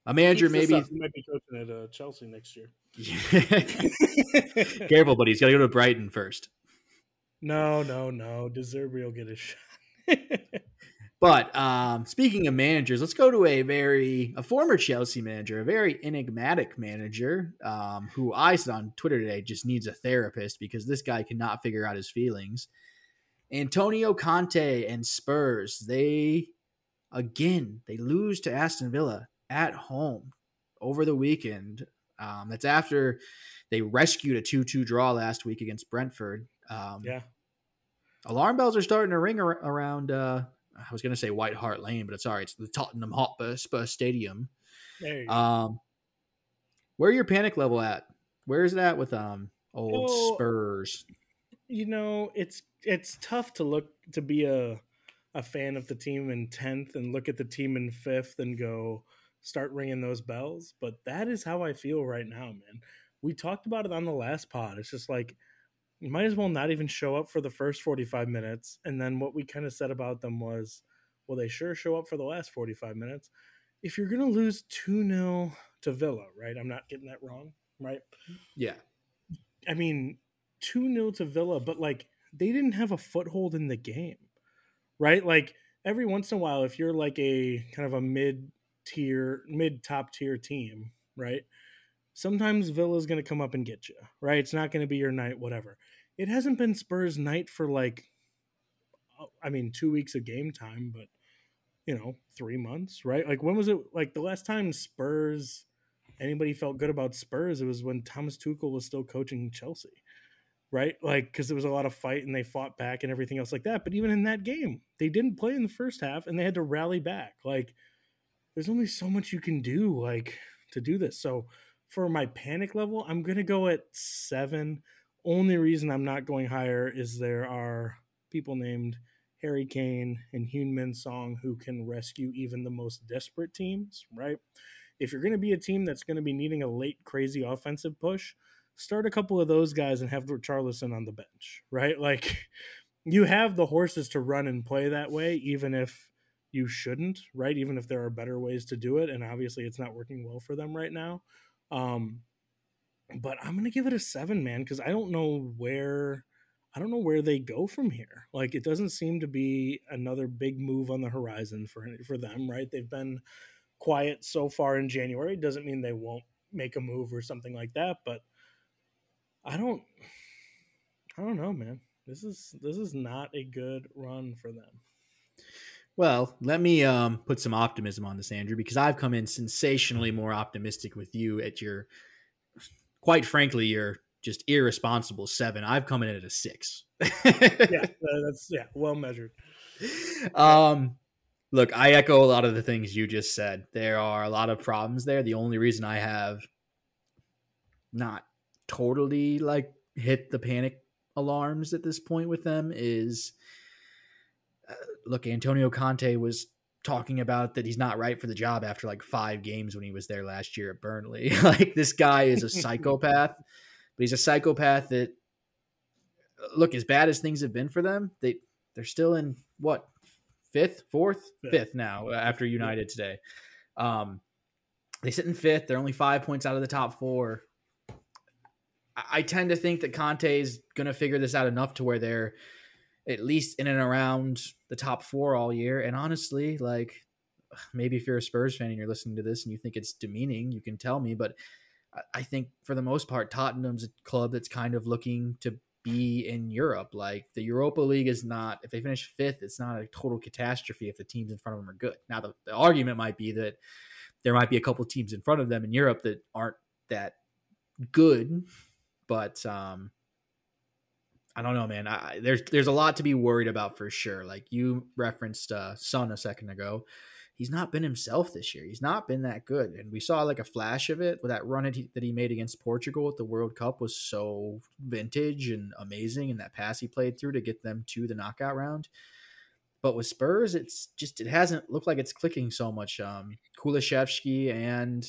a manager maybe he might be coaching at uh, Chelsea next year. Careful, but he's got to go to Brighton first. No, no, no. De Zerbi will get a shot. but um, speaking of managers, let's go to a very a former Chelsea manager, a very enigmatic manager um, who I said on Twitter today just needs a therapist because this guy cannot figure out his feelings. Antonio Conte and Spurs, they again they lose to Aston Villa at home over the weekend. Um, that's after they rescued a 2 2 draw last week against Brentford. Um, yeah. Alarm bells are starting to ring ar- around, uh, I was going to say White Hart Lane, but it's all right. It's the Tottenham Hotspur Stadium. Um, where your panic level at? Where is it at with um old well, Spurs? You know, it's it's tough to look to be a a fan of the team in tenth and look at the team in fifth and go, start ringing those bells. But that is how I feel right now, man. We talked about it on the last pod. It's just like you might as well not even show up for the first 45 minutes. And then what we kind of said about them was, well, they sure show up for the last 45 minutes. If you're going to lose 2 0 to Villa, right? I'm not getting that wrong, right? Yeah. I mean, 2 0 to Villa, but like they didn't have a foothold in the game, right? Like every once in a while, if you're like a kind of a mid tier, mid top tier team, right? Sometimes Villa's going to come up and get you, right? It's not going to be your night, whatever. It hasn't been Spurs' night for like, oh, I mean, two weeks of game time, but you know, three months, right? Like when was it? Like the last time Spurs anybody felt good about Spurs, it was when Thomas Tuchel was still coaching Chelsea, right? Like because there was a lot of fight and they fought back and everything else like that. But even in that game, they didn't play in the first half and they had to rally back. Like there's only so much you can do, like to do this. So for my panic level, I'm gonna go at seven. Only reason I'm not going higher is there are people named Harry Kane and Heung-min Son who can rescue even the most desperate teams, right? If you're to be a team that's to be needing a late crazy offensive push, start a couple of those guys and have Richarlison on the bench, right? Like you have the horses to run and play that way, even if you shouldn't, right? Even if there are better ways to do it, and obviously it's not working well for them right now. Um, but I'm gonna give it a seven, man, because I don't know where I don't know where they go from here. Like it doesn't seem to be another big move on the horizon for for them, right? They've been quiet so far in January. Doesn't mean they won't make a move or something like that, but I don't I don't know, man. This is this is not a good run for them. Well, let me um, put some optimism on this, Andrew, because I've come in sensationally more optimistic with you at your, quite frankly, your just irresponsible seven. I've come in at a six. yeah, that's yeah, well measured. Um, look, I echo a lot of the things you just said. There are a lot of problems there. The only reason I have not totally like hit the panic alarms at this point with them is uh, look, Antonio Conte was talking about that he's not right for the job after like five games when he was there last year at Burnley. like this guy is a psychopath but he's a psychopath that look as bad as things have been for them they they're still in what fifth fourth? Fifth, fifth now uh, after united today. Um they sit in fifth they're only five points out of the top four. I, I tend to think that conte is going to figure this out enough to where they're at least in and around the top four all year and honestly like maybe if you're a spurs fan and you're listening to this and you think it's demeaning you can tell me but I think for the most part, Tottenham's a club that's kind of looking to be in Europe. Like the Europa League is not, if they finish fifth, it's not a total catastrophe if the teams in front of them are good. Now, the, the argument might be that there might be a couple teams in front of them in Europe that aren't that good, but um, I don't know, man. I, there's there's a lot to be worried about for sure. Like you referenced uh, Son a second ago he's not been himself this year. He's not been that good. And we saw like a flash of it with that run that he made against Portugal at the World Cup was so vintage and amazing. And that pass he played through to get them to the knockout round. But with Spurs, it's just, it hasn't looked like it's clicking so much. Um, Kulusevski and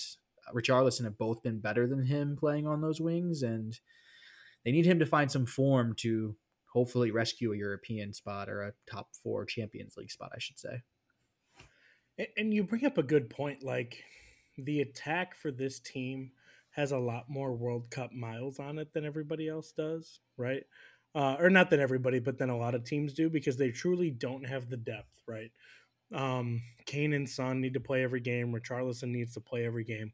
Richarlison have both been better than him playing on those wings. And they need him to find some form to hopefully rescue a European spot or a top four Champions League spot, I should say. And you bring up a good point. Like the attack for this team has a lot more World Cup miles on it than everybody else does, right? Uh, or not than everybody, but then a lot of teams do because they truly don't have the depth, right? Um, Kane and Son need to play every game. Richarlison needs to play every game,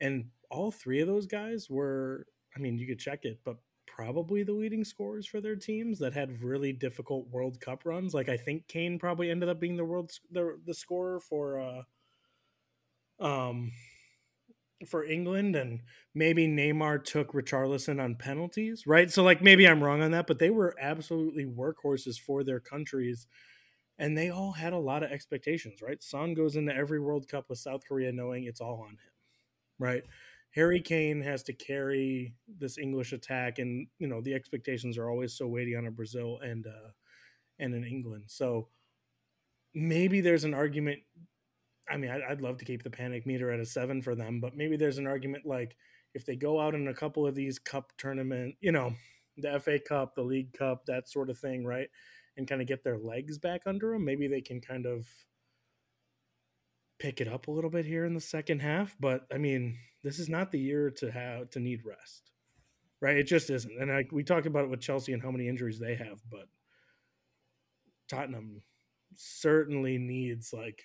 and all three of those guys were. I mean, you could check it, but probably the leading scorers for their teams that had really difficult World Cup runs. Like I think Kane probably ended up being the world the the scorer for uh um for England and maybe Neymar took Richarlison on penalties, right? So like maybe I'm wrong on that, but they were absolutely workhorses for their countries and they all had a lot of expectations, right? Son goes into every World Cup with South Korea knowing it's all on him, right? Harry Kane has to carry this English attack, and you know the expectations are always so weighty on a Brazil and uh, and in England. So maybe there's an argument. I mean, I'd love to keep the panic meter at a seven for them, but maybe there's an argument like if they go out in a couple of these cup tournament, you know, the FA Cup, the League Cup, that sort of thing, right, and kind of get their legs back under them. Maybe they can kind of pick it up a little bit here in the second half. But I mean, this is not the year to have to need rest, right? It just isn't. And I, we talked about it with Chelsea and how many injuries they have, but Tottenham certainly needs like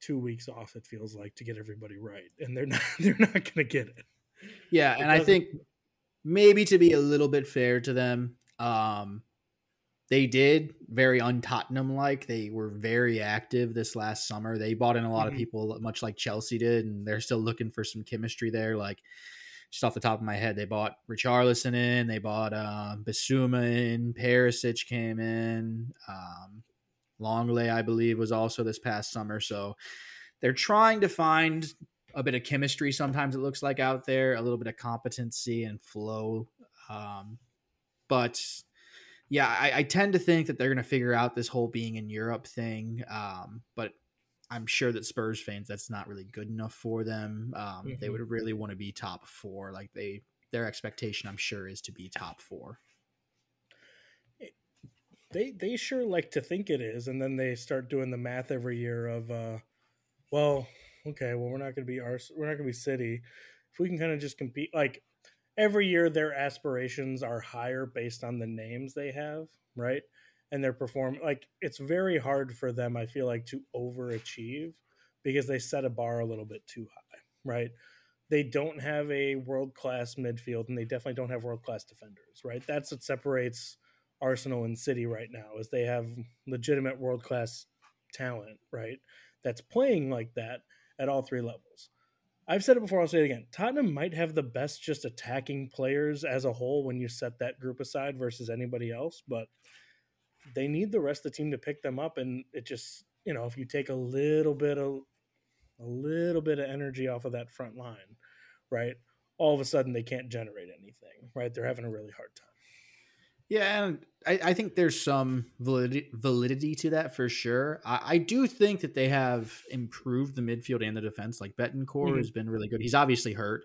two weeks off. It feels like to get everybody right, and they're not. They're not going to get it. Yeah, it and I think maybe to be a little bit fair to them, um, they did very un-Tottenham like. They were very active this last summer. They bought in a lot mm-hmm. of people, much like Chelsea did, and they're still looking for some chemistry there. Like just off the top of my head, they bought Richarlison in, they bought um, Bissouma in, Perisic came in, um, Lenglet, I believe, was also this past summer. So they're trying to find a bit of chemistry. Sometimes it looks like out there, a little bit of competency and flow. Um, but yeah, I, I, tend to think that they're going to figure out this whole being in Europe thing. Um, but I'm sure that Spurs fans, that's not really good enough for them. Um, mm-hmm. They would really want to be top four. Like they, their expectation, I'm sure, is to be top four. They they sure like to think it is, and then they start doing the math every year of, uh, well, okay, well we're not going to be our, we're not going to be City. If we can kind of just compete, like every year their aspirations are higher based on the names they have, right? And they're perform like it's very hard for them, I feel like, to overachieve because they set a bar a little bit too high, right? They don't have a world class midfield and they definitely don't have world class defenders, right? That's what separates Arsenal and City right now is they have legitimate world class talent, right? That's playing like that at all three levels. I've said it before, I'll say it again. Tottenham might have the best just attacking players as a whole when you set that group aside versus anybody else, but they need the rest of the team to pick them up. And it just, you know, if you take a little bit of a little bit of energy off of that front line, right? All of a sudden they can't generate anything, right? They're having a really hard time. Yeah, and I, I, think there's some validity, validity to that for sure. I, I, do think that they have improved the midfield and the defense. Like Bentancur mm-hmm. has been really good. He's obviously hurt,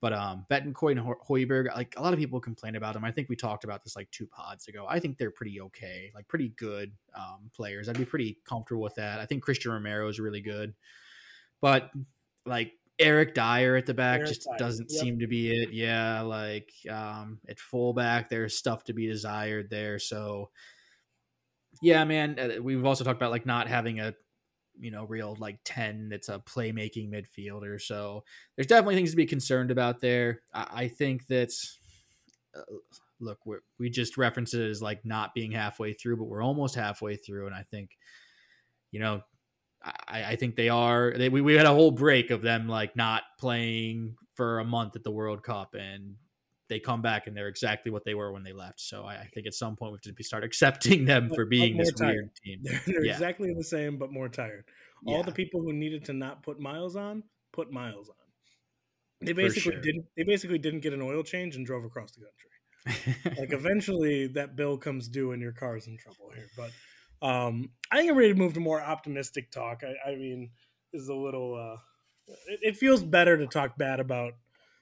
but um, Bentancur and Højbjerg, like a lot of people complain about them. I think we talked about this like two pods ago. I think they're pretty okay, like pretty good um, players. I'd be pretty comfortable with that. I think Christian Romero is really good, but like Eric Dier at the back Eric just Dier. doesn't yep. seem to be it. Yeah, like um, at fullback, there's stuff to be desired there. So, yeah, man, uh, we've also talked about like not having a you know real like 10 that's a playmaking midfielder so there's definitely things to be concerned about there i, I think that's uh, look we we just referenced it as like not being halfway through but we're almost halfway through and i think you know I, I think they are. They, we, we had a whole break of them like not playing for a month at the World Cup, and they come back and they're exactly what they were when they left. So I, I think at some point we have to start accepting them for being this tired. weird team. They're, they're yeah. exactly the same, but more tired. All yeah. the people who needed to not put miles on, put miles on. They basically sure. didn't. They basically didn't get an oil change and drove across the country. like eventually, that bill comes due and your car's in trouble here. But um, I think I'm ready to move to more optimistic talk. I, I mean, is a little. Uh, it, it, feels better to talk bad about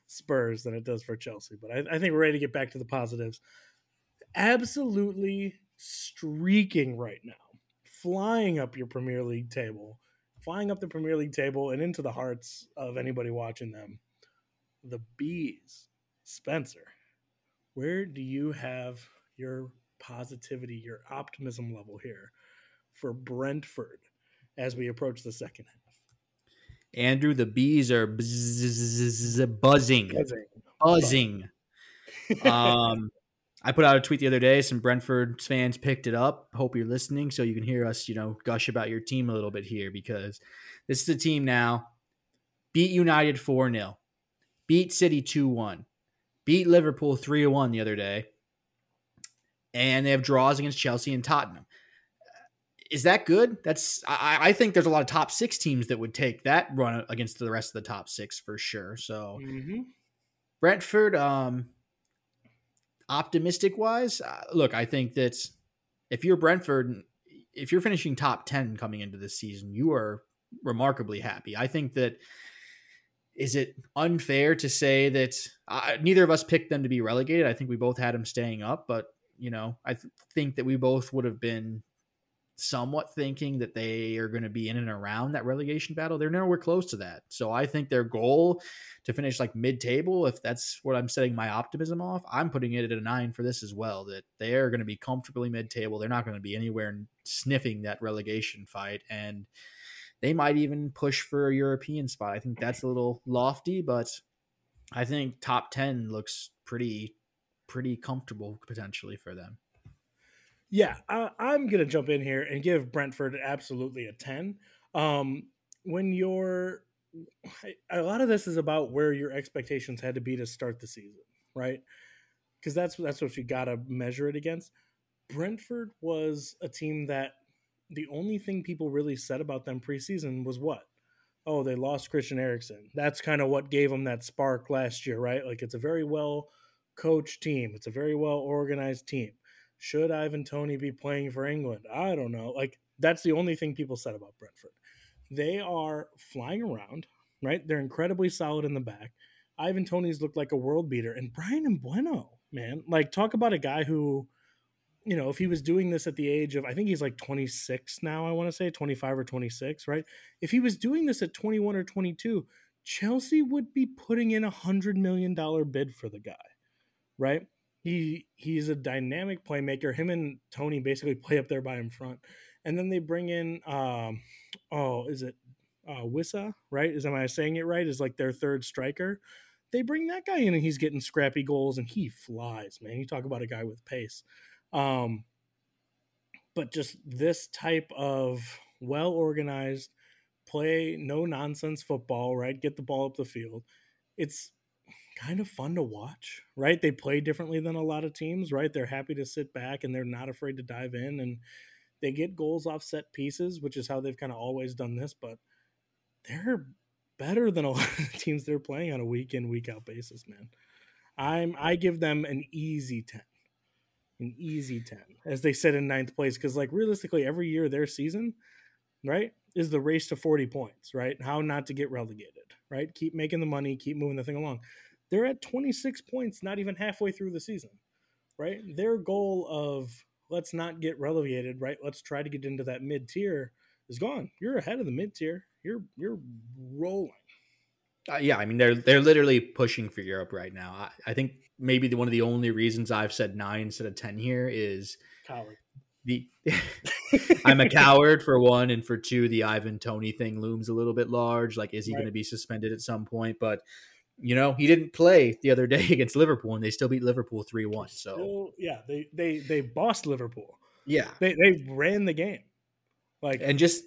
Spurs than it does for Chelsea, but I, I think we're ready to get back to the positives. Absolutely streaking right now, flying up your Premier League table, flying up the Premier League table and into the hearts of anybody watching them. The bees, Spencer. Where do you have your positivity, your optimism level here for Brentford as we approach the second half? Andrew, the bees are buzzing, buzzing. buzzing. um, I put out a tweet the other day. Some Brentford fans picked it up. Hope you're listening, so you can hear us, you know, gush about your team a little bit here because this is a team now. Beat United four 0 beat City two one, beat Liverpool three one the other day, and they have draws against Chelsea and Tottenham. Is that good? That's I, I, think there's a lot of top six teams that would take that run against the rest of the top six for sure. So mm-hmm. Brentford, um, optimistic wise, uh, look, I think that if you're Brentford, if you're finishing top ten coming into this season, you are remarkably happy. I think that is it unfair to say that uh, neither of us picked them to be relegated? I think we both had them staying up, but you know, I th- think that we both would have been somewhat thinking that they are going to be in and around that relegation battle. They're nowhere close to that. So I think their goal to finish like mid table, if that's what I'm setting my optimism off, I'm putting it at a nine for this as well. That they are going to be comfortably mid table. They're not going to be anywhere sniffing that relegation fight. And they might even push for a European spot. I think that's a little lofty, but I think top 10 looks pretty pretty comfortable potentially for them. Yeah, I, I'm gonna jump in here and give Brentford absolutely a ten. Um, when you're a lot of this is about where your expectations had to be to start the season, right? Because that's that's what you got to measure it against. Brentford was a team that the only thing people really said about them preseason was what? Oh, they lost Christian Eriksen. That's kind of what gave them that spark last year, right? Like it's a very well coached team. It's a very well organized team. Should Ivan Toney be playing for England? I don't know. Like that's the only thing people said about Brentford. They are flying around, right? They're incredibly solid in the back. Ivan Toney's looked like a world beater, and Bryan Mbeumo, man, like talk about a guy who, you know, if he was doing this at the age of, I think he's like 26 now, I want to say 25 or 26, right? If he was doing this at 21 or 22, Chelsea would be putting in a hundred million dollar bid for the guy, right? He he's a dynamic playmaker. Him and Toney basically play up there by him front, and then they bring in, um, oh, is it uh, Wissa, right? Is am I saying it right? Is like their third striker. They bring that guy in and he's getting scrappy goals and he flies, man. You talk about a guy with pace. Um, but just this type of well organized play, no nonsense football, right? Get the ball up the field. It's kind of fun to watch, right? They play differently than a lot of teams, right? They're happy to sit back and they're not afraid to dive in and they get goals off set pieces, which is how they've kind of always done this, but they're better than a lot of the teams they're playing on a week in week out basis, man. I'm I give them an easy ten, an easy ten, as they said in ninth place, because like realistically, every year their season, right, is the race to forty points, right? How not to get relegated, right? Keep making the money, keep moving the thing along. They're at twenty six points, not even halfway through the season, right? Their goal of let's not get relegated, right? Let's try to get into that mid tier is gone. You're ahead of the mid tier. You're you're rolling. Uh, yeah, I mean they're they're literally pushing for Europe right now. I, I think maybe the, one of the only reasons I've said nine instead of ten here is coward. The I'm a coward for one, and for two, the Ivan Toney thing looms a little bit large. Like, is he right. going to be suspended at some point? But you know, he didn't play the other day against Liverpool, and they still beat Liverpool three one. So yeah, they they they bossed Liverpool. Yeah, they they ran the game. Like and just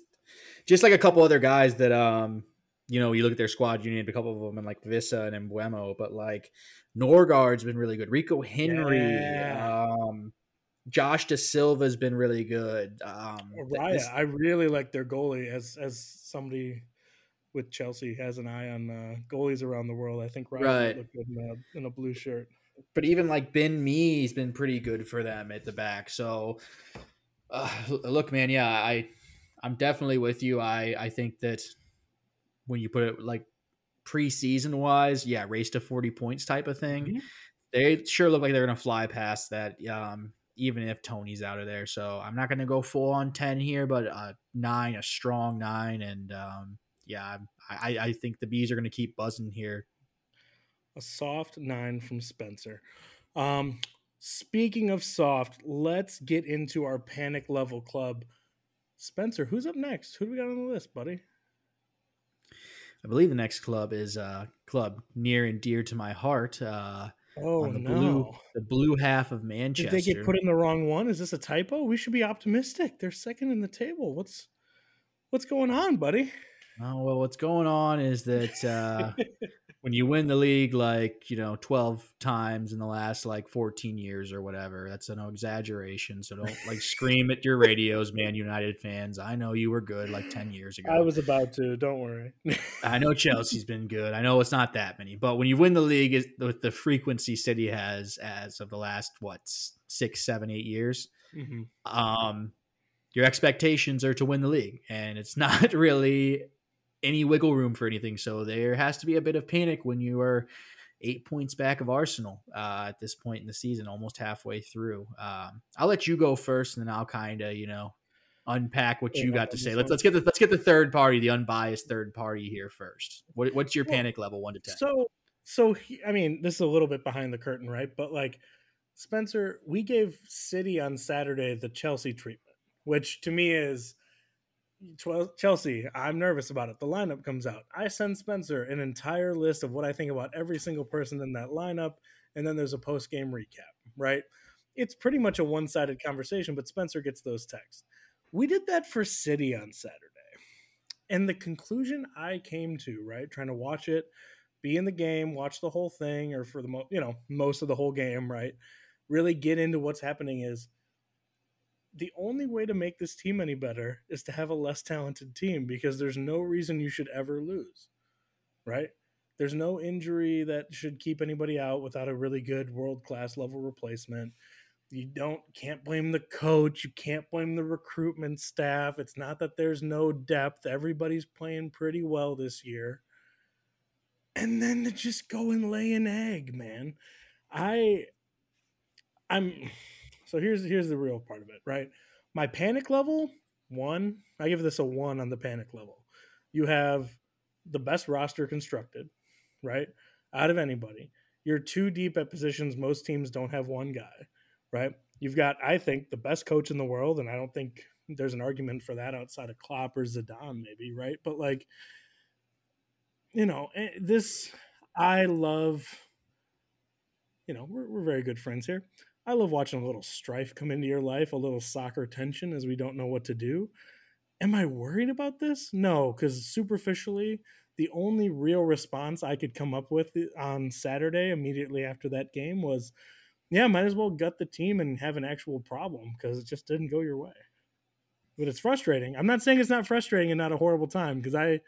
just like a couple other guys that um you know you look at their squad you need a couple of them and like Wissa and Mbeumo but like Nørgaard's been really good Rico Henry yeah. um Josh Dasilva's been really good um Raya, this, I really like their goalie as as somebody with Chelsea has an eye on uh, goalies around the world I think Raya right. look good in a, in a blue shirt but even like Ben Mee's been pretty good for them at the back so uh, look man yeah I I'm definitely with you. I I think that when you put it like preseason wise, yeah, race to 40 points type of thing. Mm-hmm. They sure look like they're gonna fly past that. Um, even if Toney's out of there. So I'm not gonna go full on 10 here, but a nine, a strong nine, and um, yeah, I, I think the bees are gonna keep buzzing here. A soft nine from Spencer. Um, speaking of soft, let's get into our panic level club Spencer, who's up next? Who do we got on the list, buddy? I believe the next club is a uh, club near and dear to my heart. Uh, oh the no, blue, the blue half of Manchester. Did they get put in the wrong one? Is this a typo? We should be optimistic. They're second in the table. What's what's going on, buddy? Oh well, what's going on is that uh, when you win the league like you know 12 times in the last like 14 years or whatever that's no exaggeration so don't like scream at your radios man united fans. I know you were good like 10 years ago. I was about to don't worry. I know chelsea's been good. I know it's not that many but when you win the league with the frequency city has as of the last what six seven eight years mm-hmm. um your expectations are to win the league and it's not really any wiggle room for anything. So there has to be a bit of panic when you are eight points back of Arsenal uh, at this point in the season, almost halfway through. Um, I'll let you go first, and then I'll kind of you know unpack what you got to say. Let's let's get the let's get the third party, the unbiased third party here first. What, what's your panic level, one to ten? So so he, I mean, this is a little bit behind the curtain, right? But like Spencer, we gave City on Saturday the Chelsea treatment, which to me is Chelsea, I'm nervous about it. The lineup comes out. I send Spencer an entire list of what I think about every single person in that lineup, and then there's a post game recap, right? it's pretty much a one sided conversation, but Spencer gets those texts. We did that for City on Saturday. And the conclusion I came to, right, trying to watch it, be in the game, watch the whole thing, or for the mo- you know most of the whole game, right, really get into what's happening is the only way to make this team any better is to have a less talented team because there's no reason you should ever lose, right? There's no injury that should keep anybody out without a really good world class level replacement. You don't can't blame the coach, you can't blame the recruitment staff. It's not that there's no depth. Everybody's playing pretty well this year. And then to just go and lay an egg, man. I I'm so here's here's the real part of it, right? My panic level, one. I give this a one on the panic level. You have the best roster constructed right? Out of anybody. You're too deep at positions most teams don't have one guy, right? You've got, I think, the best coach in the world, and I don't think there's an argument for that outside of Klopp or Zidane, maybe, right? But like, you know, eh, this I love. You know, we're we're very good friends here. I love watching a little strife come into your life, a little soccer tension as we don't know what to do. Am I worried about this? No, because superficially, the only real response I could come up with eh, on Saturday immediately after that game was, yeah, might as well gut the team and have an actual problem because it just didn't go your way. But it's frustrating. I'm not saying it's not frustrating and not a horrible time because I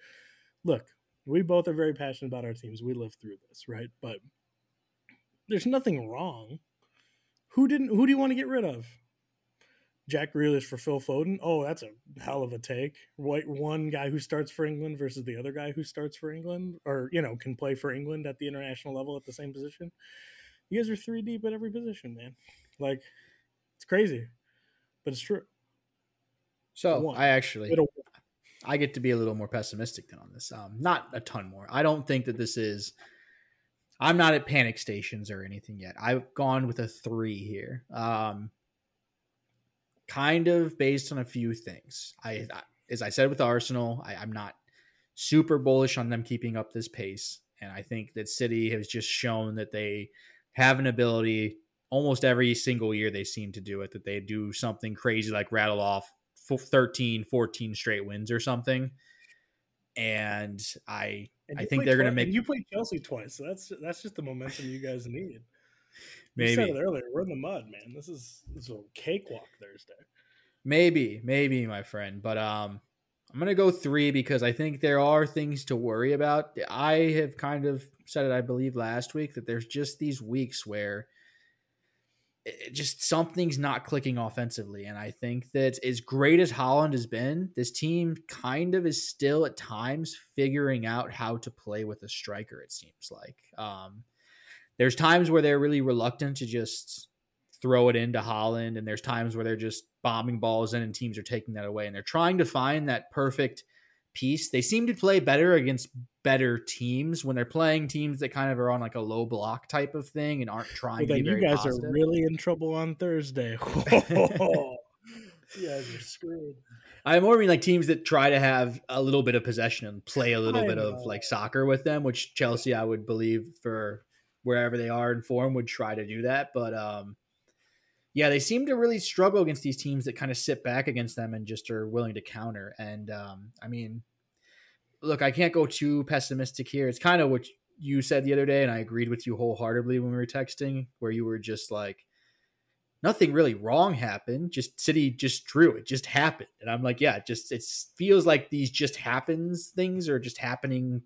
look, we both are very passionate about our teams. We live through this, right? But there's nothing wrong. Who didn't who do you want to get rid of? Jack Grealish for Phil Foden. Oh, that's a hell of a take. White one guy who starts for England versus the other guy who starts for England, or you know, can play for England at the international level at the same position. You guys are three deep at every position, man. Like it's crazy, but it's true. So. I actually, I get to be a little more pessimistic than on this. Um, not a ton more. I don't think that this is. I'm not at panic stations or anything yet. I've gone with a three here. Um, kind of based on a few things. I, as I said with Arsenal, I, I'm not super bullish on them keeping up this pace, and I think that City has just shown that they have an ability. Almost every single year they seem to do it. That they do something crazy like rattle off 13, 14 straight wins or something. And I I think they're going to make. You played Chelsea twice, so that's that's just the momentum you guys need. Maybe. You said it earlier. We're in the mud, man. This is this is a cakewalk Thursday. Maybe, maybe, my friend. But um, I'm gonna go three because I think there are things to worry about. I have kind of said it, I believe, last week that there's just these weeks where just something's not clicking offensively. And I think that as great as Haaland has been, this team kind of is still at times figuring out how to play with a striker, it seems like. Um, there's times where they're really reluctant to just throw it into Haaland, and there's times where they're just bombing balls in, and teams are taking that away, and they're trying to find that perfect piece. They seem to play better against better teams when they're playing teams that kind of are on like a low block type of thing and aren't trying. Well, you guys positive. are really in trouble on Thursday. you guys are screwed. I more mean like teams that try to have a little bit of possession and play a little I bit know. of like soccer with them, which Chelsea I would believe for wherever they are in form would try to do that. But um, yeah, they seem to really struggle against these teams that kind of sit back against them and just are willing to counter. And um, I mean, look, I can't go too pessimistic here. It's kind of what you said the other day, and I agreed with you wholeheartedly when we were texting, where you were just like, nothing really wrong happened. Just City just drew. It just happened. And I'm like, yeah, just it feels like these just happens things are just happening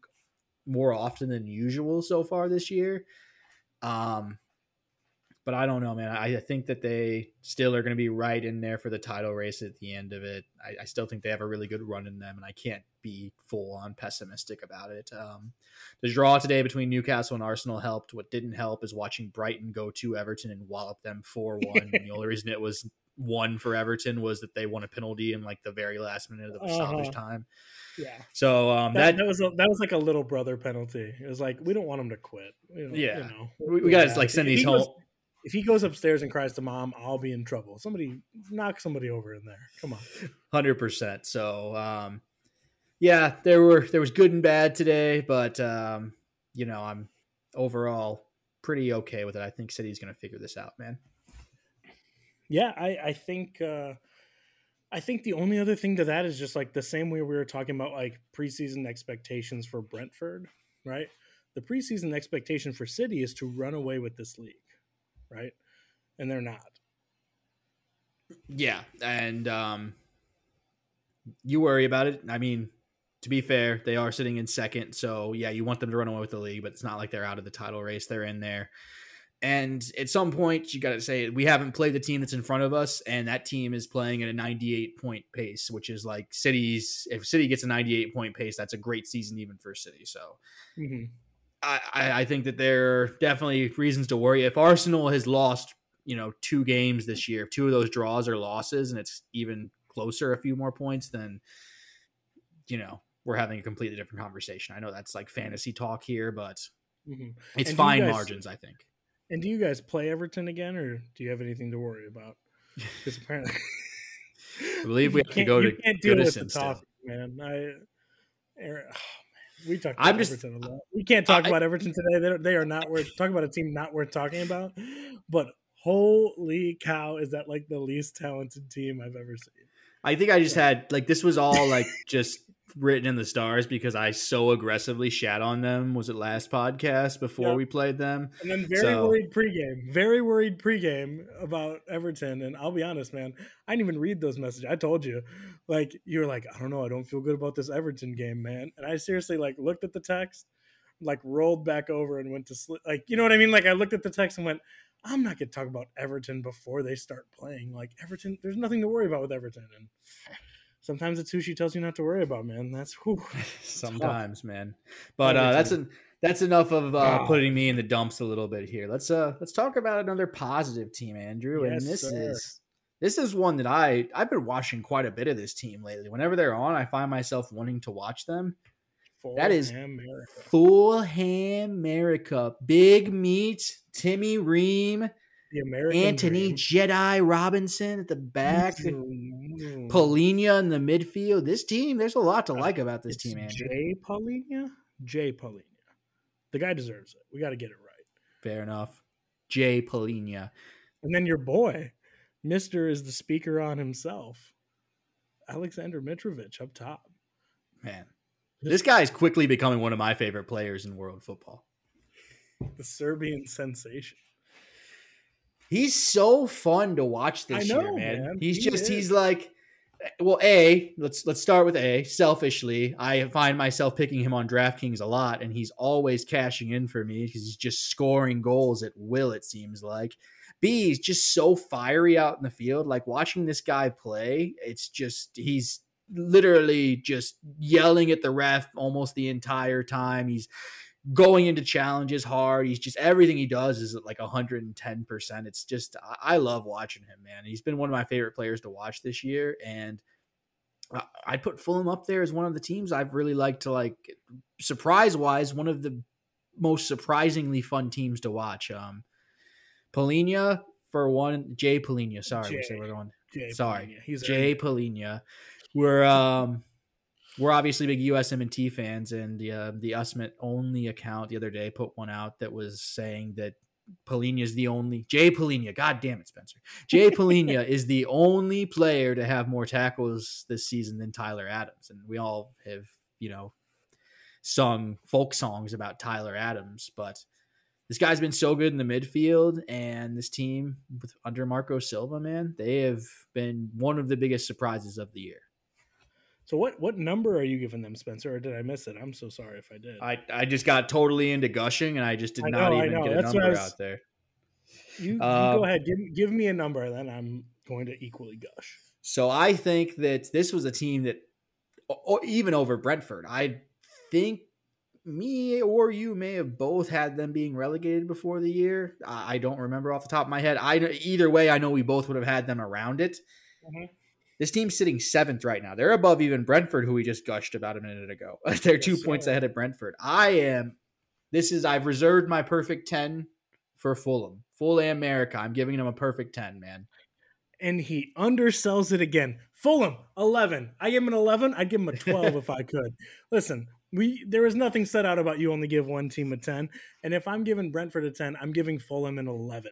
more often than usual so far this year. Um, but I don't know, man. I, I think that they still are going to be right in there for the title race at the end of it. I, I, still think they have a really good run in them, and I can't be full on pessimistic about it. Um, the draw today between Newcastle and Arsenal helped. What didn't help is watching Brighton go to Everton and wallop them 4 1. the only reason it was one for Everton was that they won a penalty in like the very last minute of the uh-huh. stoppage time. Yeah. So um, that, that, that was a, that was like a little brother penalty. It was like we don't want him to quit. You know, yeah. You know, we, we got to like send these home. Goes, if he goes upstairs and cries to mom, I'll be in trouble. Somebody knock somebody over in there. Come on. Hundred percent. So um, yeah, there were there was good and bad today, but um, you know I'm overall pretty okay with it. I think City's going to figure this out, man. Yeah, I I think uh, I think the only other thing to that is just like the same way we were talking about like preseason expectations for Brentford, right? The preseason expectation for City is to run away with this league, right? And they're not. Yeah, and um, you worry about it. I mean, to be fair, they are sitting in second, so yeah, you want them to run away with the league, but it's not like they're out of the title race. They're in there. And at some point, you got to say we haven't played the team that's in front of us, and that team is playing at a 98 point pace, which is like City's. If City gets a 98 point pace, that's a great season even for City. So, mm-hmm. I, I think that there are definitely reasons to worry. If Arsenal has lost, you know, two games this year, if two of those draws are losses, and it's even closer, a few more points, then you know we're having a completely different conversation. I know that's like fantasy talk here, but mm-hmm. it's fine guys, margins, I think. And do you guys play Everton again, or do you have anything to worry about? Because apparently, I believe we have to go to can't deal with the topic, man. I, Aaron, oh, man, we talk about I'm Everton a lot. We can't talk I, about Everton today. They're, they are not worth talk about a team not worth talking about. But holy cow, is that like the least talented team I've ever seen? I think I just had like this was all like just written in the stars because I so aggressively shat on them. Was it last podcast before yep. we played them? And then very so. worried pregame, very worried pregame about Everton. And I'll be honest, man, I didn't even read those messages. I told you, like you were like, I don't know, I don't feel good about this Everton game, man. And I seriously like looked at the text, like rolled back over and went to sleep. Like you know what I mean? Like I looked at the text and went. I'm not going to talk about Everton before they start playing. Like Everton, there's nothing to worry about with Everton. And sometimes it's who she tells you not to worry about, man. That's whew, sometimes, tough. man. But uh, that's an that's enough of uh, putting me in the dumps a little bit here. Let's uh let's talk about another positive team, Andrew. Yes, and this sir. is this is one that I I've been watching quite a bit of this team lately. Whenever they're on, I find myself wanting to watch them. That is. Fulham America. Big meat, Timmy Ream the American Anthony Dream. Jedi Robinson at the back, mm-hmm. Palhinha in the midfield. This team, there's a lot to uh, like about this team, Andrew. Jay Palhinha? Jay Palhinha. The guy deserves it. We got to get it right. Fair enough. Jay Palhinha. And then your boy, Mister, is the speaker on himself. Alexander Mitrovic up top. Man, this guy is quickly becoming one of my favorite players in world football. The Serbian sensation. He's so fun to watch this know, year, man. man. He's he just is. he's like well, A, let's let's start with A. Selfishly, I find myself picking him on DraftKings a lot, and he's always cashing in for me because he's just scoring goals at will, it seems like. B, he's just so fiery out in the field. Like watching this guy play, it's just he's literally just yelling at the ref almost the entire time. He's going into challenges hard. He's just everything he does is like 110%. It's just I love watching him, man. He's been one of my favorite players to watch this year and I'd put Fulham up there as one of the teams I've really liked to like surprise wise one of the most surprisingly fun teams to watch. Um Palhinha for one, Jay Palhinha, sorry, Jay, we're going. Jay sorry. He's Jay Palhinha. We're um we're obviously big USMNT fans, and uh, the USMNT only account the other day put one out that was saying that Palhinha is the only Jay Palhinha. God damn it, Spencer. Jay Palhinha is the only player to have more tackles this season than Tyler Adams, and we all have you know sung folk songs about Tyler Adams, but this guy's been so good in the midfield, and this team with, under Marco Silva, man, they have been one of the biggest surprises of the year. So what what number are you giving them, Spencer? Or did I miss it? I'm so sorry if I did. I, I just got totally into gushing and I just did I not even get a That's number was, out there. You, um, go ahead, give give me a number, then I'm going to equally gush. So I think that this was a team that, even over Brentford, I think me or you may have both had them being relegated before the year. I don't remember off the top of my head. I either way, I know we both would have had them around it. Mm-hmm. This team's sitting seventh right now. They're above even Brentford, who we just gushed about a minute ago. They're two points ahead of Brentford. I am. This is. I've reserved my perfect ten for Fulham. Fulham America. I'm giving them a perfect ten, man. And he undersells it again. Fulham, eleven. I give him an eleven. I'd give him a twelve if I could. Listen, we there is nothing set out about you only give one team a ten. And if I'm giving Brentford a ten, I'm giving Fulham an eleven.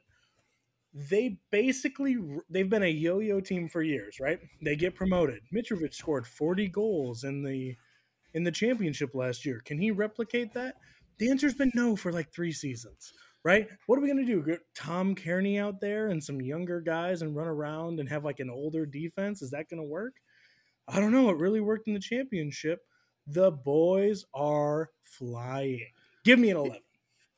They basically they've been a yo-yo team for years, right? They get promoted. Mitrovic scored 40 goals in the in the championship last year. Can he replicate that? The answer's been no for like 3 seasons, right? What are we going to do? Get Tom Cairney out there and some younger guys and run around and have like an older defense? Is that going to work? I don't know. It really worked in the championship. The boys are flying. Give me an 11.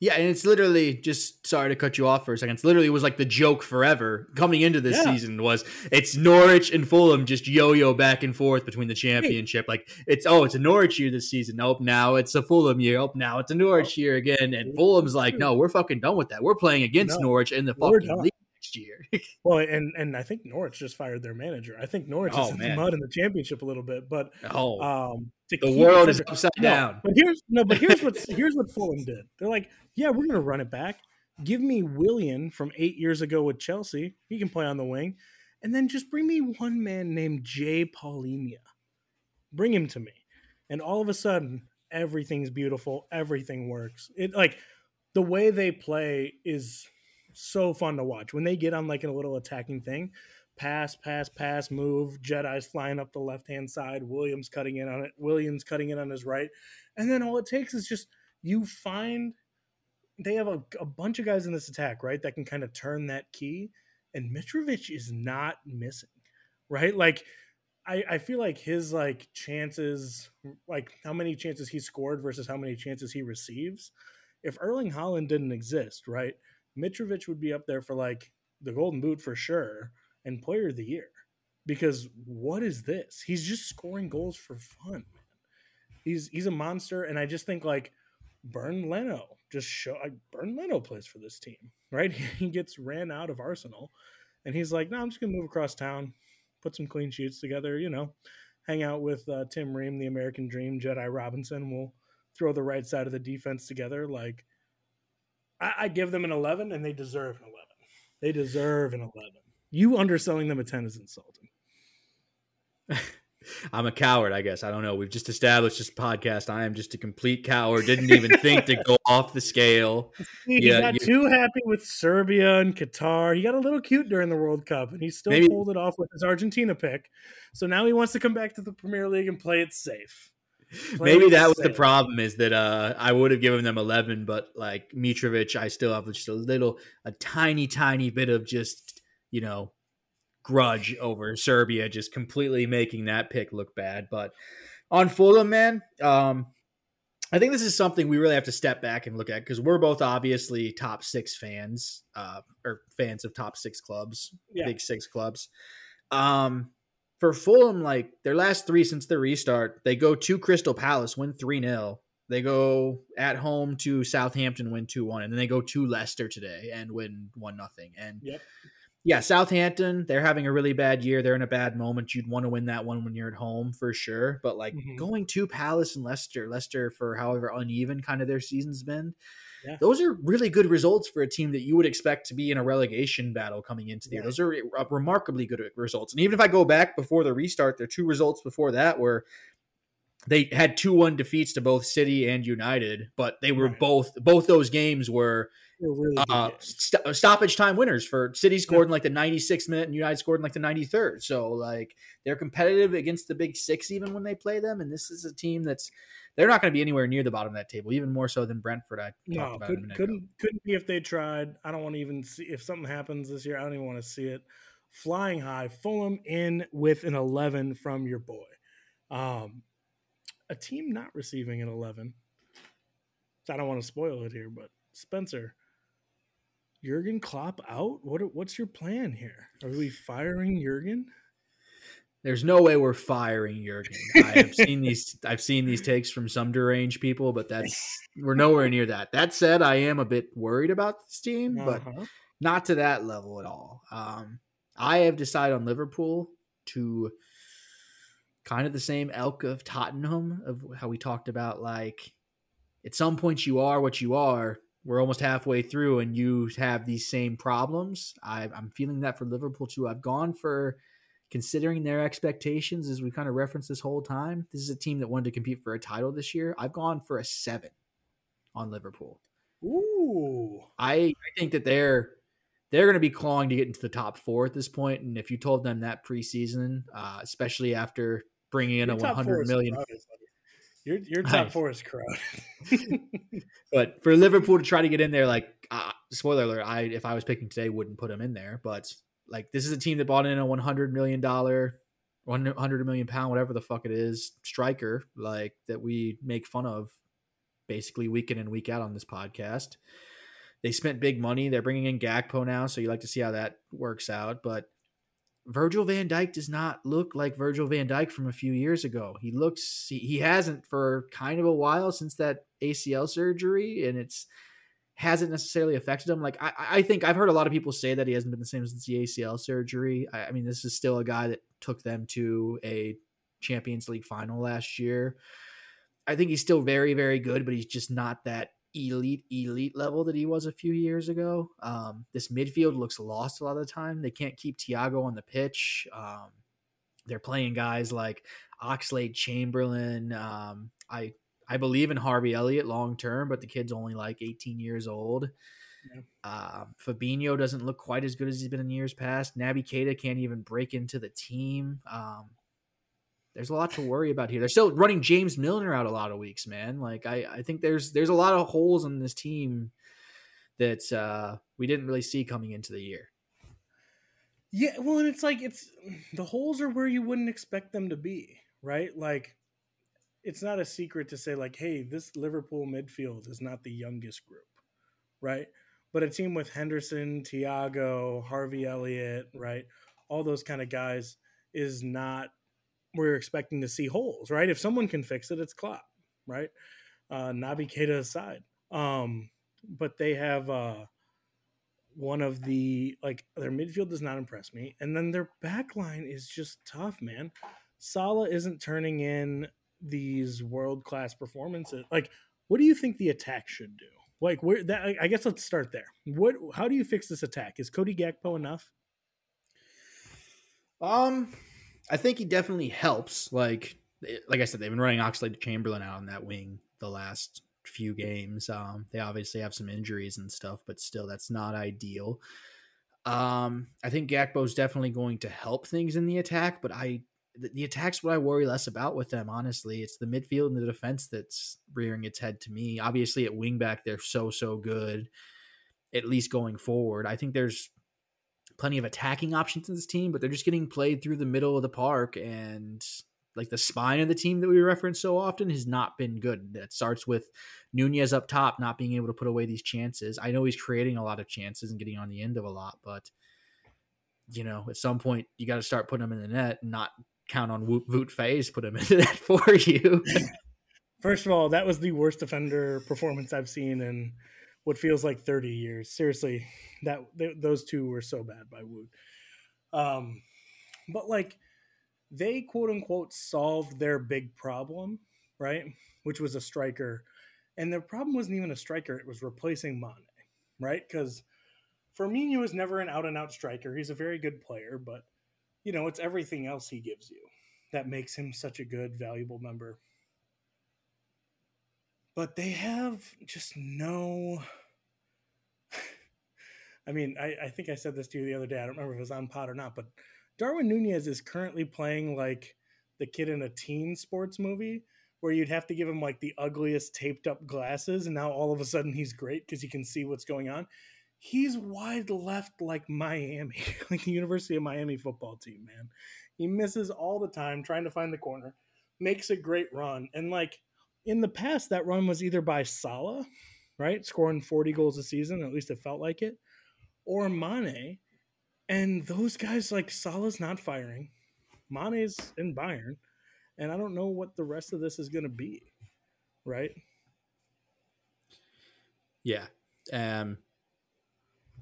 Yeah, and it's literally just sorry to cut you off for a second. It's literally was like the joke forever coming into this yeah. season was it's Norwich and Fulham just yo-yo back and forth between the championship. Like it's oh, it's a Norwich year this season. Nope, now it's a Fulham year. Oh, now it's a Norwich year again. And Fulham's like, no, we're fucking done with that. We're playing against no, Norwich in the fucking league next year. well, and and I think Norwich just fired their manager. I think Norwich oh, is in man. the mud in the championship a little bit, but oh, um, the world is upside no, down. But here's no, but here's what here's what Fulham did. They're like, yeah, we're gonna run it back. Give me Willian from eight years ago with Chelsea. He can play on the wing, and then just bring me one man named Jay Palhinha. Bring him to me, and all of a sudden, everything's beautiful. Everything works. It like the way they play is so fun to watch. When they get on like a little attacking thing, pass, pass, pass, move, Jedi's flying up the left hand side, Willian's cutting in on it, Willian's cutting in on his right. And then all it takes is just you find they have a, a bunch of guys in this attack, right? That can kind of turn that key. And Mitrovic is not missing, right? Like I, I feel like his like chances, like how many chances he scored versus how many chances he receives. If Erling Haaland didn't exist, right? Mitrovic would be up there for like the Golden Boot for sure and Player of the Year. Because what is this? He's just scoring goals for fun, man. He's he's a monster, and I just think like Bernd Leno just show like Bernd Leno plays for this team, right? He gets ran out of Arsenal, and he's like, "No, I'm just gonna move across town, put some clean sheets together, you know, hang out with uh, Tim Ream, the American Dream, Jedi Robinson. We'll throw the right side of the defense together, like." I, I give them an 11, and they deserve an 11. They deserve an 11. You underselling them a 10 is insulting. I'm a coward, I guess. I don't know. We've just established this podcast. I am just a complete coward. Didn't even think to go off the scale. He yeah, got too happy with Serbia and Qatar. He got a little cute during the World Cup, and he still maybe, pulled it off with his Argentina pick. So now he wants to come back to the Premier League and play it safe. Maybe that was the problem is that uh, I would have given them 11, but like Mitrovic, I still have just a little, a tiny, tiny bit of just, you know, grudge over Serbia just completely making that pick look bad. But on Fulham, man, um, I think this is something we really have to step back and look at because we're both obviously top six fans, uh, or fans of top six clubs, yeah. big six clubs. Um, for Fulham, like their last three since the restart, they go to Crystal Palace, win 3 0. They go at home to Southampton, win 2 1. And then they go to Leicester today and win 1 0. And yep. Yeah, Southampton, they're having a really bad year. They're in a bad moment. You'd want to win that one when you're at home for sure. But like mm-hmm. going to Palace and Leicester, Leicester, for however uneven kind of their season's been, yeah. Those are really good results for a team that you would expect to be in a relegation battle coming into the yeah. year. Those are remarkably good results. And even if I go back before the restart, their two results before that were they had two one defeats to both City and United, but they were right. both both those games were really uh, st- stoppage time winners for City scored yeah. in like the 96th minute and United scored in like the 93rd. So like they're competitive against the big six even when they play them. And this is a team that's they're not going to be anywhere near the bottom of that table, even more so than Brentford. I no, could, couldn't couldn't be if they tried. I don't want to even see if something happens this year. I don't even want to see it. Flying high, Fulham in with an 11 from your boy. Um, a team not receiving an 11. I don't want to spoil it here, but Spencer, Jurgen Klopp out. What what's your plan here? Are we firing Jurgen? There's no way we're firing Jurgen. I've seen these. I've seen these takes from some deranged people, but that's we're nowhere near that. That said, I am a bit worried about this team, uh-huh. but not to that level at all. Um, I have decided on Liverpool to kind of the same elk of Tottenham of how we talked about. Like at some point, you are what you are. We're almost halfway through, and you have these same problems. I, I'm feeling that for Liverpool too. I've gone for considering their expectations as we kind of referenced this whole time, this is a team that wanted to compete for a title this year. I've gone for a seven on Liverpool. Ooh. I, I think that they're they're going to be clawing to get into the top four at this point. And if you told them that preseason, uh, especially after bringing in your a 100 million. Your, your top four is crowded. but for Liverpool to try to get in there, like, uh, spoiler alert, I if I was picking today, wouldn't put them in there. But like, this is a team that bought in a $100 million 100 million pound, whatever the fuck it is, striker, like that we make fun of basically week in and week out on this podcast. They spent big money. They're bringing in Gakpo now, so you like to see how that works out. But Virgil van Dijk does not look like Virgil van Dijk from a few years ago. He looks, he, he hasn't for kind of a while since that ACL surgery, and it's hasn't necessarily affected him. Like I, I think I've heard a lot of people say that he hasn't been the same since the ACL surgery. I, I mean, this is still a guy that took them to a Champions League final last year. I think he's still very, very good, but he's just not that elite, elite level that he was a few years ago. Um, this midfield looks lost a lot of the time. They can't keep Thiago on the pitch. Um, they're playing guys like Oxlade Chamberlain. Um, I I believe in Harvey Elliott long term, but the kid's only like 18 years old. Yeah. Uh, Fabinho doesn't look quite as good as he's been in years past. Naby Keita can't even break into the team. Um, there's a lot to worry about here. They're still running James Milner out a lot of weeks, man. Like I, I think there's there's a lot of holes in this team that uh, we didn't really see coming into the year. Yeah, well, and it's like it's the holes are where you wouldn't expect them to be, right? Like it's not a secret to say like, hey, this Liverpool midfield is not the youngest group, right? But a team with Henderson, Thiago, Harvey Elliott, right, all those kind of guys is not we're expecting to see holes, right? If someone can fix it, it's Klopp, right? Uh, Naby Keita aside, um, but they have uh, one of the like their midfield does not impress me, and then their back line is just tough, man. Salah isn't turning in these world class performances. Like, what do you think the attack should do? Like, where that? I guess let's start there. What? How do you fix this attack? Is Cody Gakpo enough? Um, I think he definitely helps. Like, like I said, they've been running Oxlade Chamberlain out on that wing the last few games. Um, they obviously have some injuries and stuff, but still, that's not ideal. Um, I think Gakpo is definitely going to help things in the attack, but I the, the attack's what I worry less about with them. Honestly, it's the midfield and the defense that's rearing its head to me. Obviously, at wingback, they're so so good. At least going forward, I think there's plenty of attacking options in this team, but they're just getting played through the middle of the park and like the spine of the team that we reference so often has not been good. That starts with Nunez up top not being able to put away these chances. I know he's creating a lot of chances and getting on the end of a lot, but you know, at some point you got to start putting them in the net and not count on Wout, Wout Faes put him into that for you. First of all, that was the worst defender performance I've seen in what feels like 30 years. Seriously, that th- those two were so bad by Wout. Um, but like they quote unquote solved their big problem, right? Which was a striker. And their problem wasn't even a striker, it was replacing Mane, right? Because Firmino is never an out and out striker. He's a very good player, but you know, it's everything else he gives you that makes him such a good, valuable member but they have just no. I mean, I, I think I said this to you the other day. I don't remember if it was on pod or not, but Darwin Nunez is currently playing like the kid in a teen sports movie where you'd have to give him like the ugliest taped up glasses, and now all of a sudden he's great because he can see what's going on. He's wide left like Miami, like the University of Miami football team, man. He misses all the time trying to find the corner, makes a great run, and like in the past, that run was either by Salah, right, scoring 40 goals a season, at least it felt like it, or Mane. And those guys, like Salah's not firing, Mane's in Bayern, and I don't know what the rest of this is going to be, right? Yeah, um,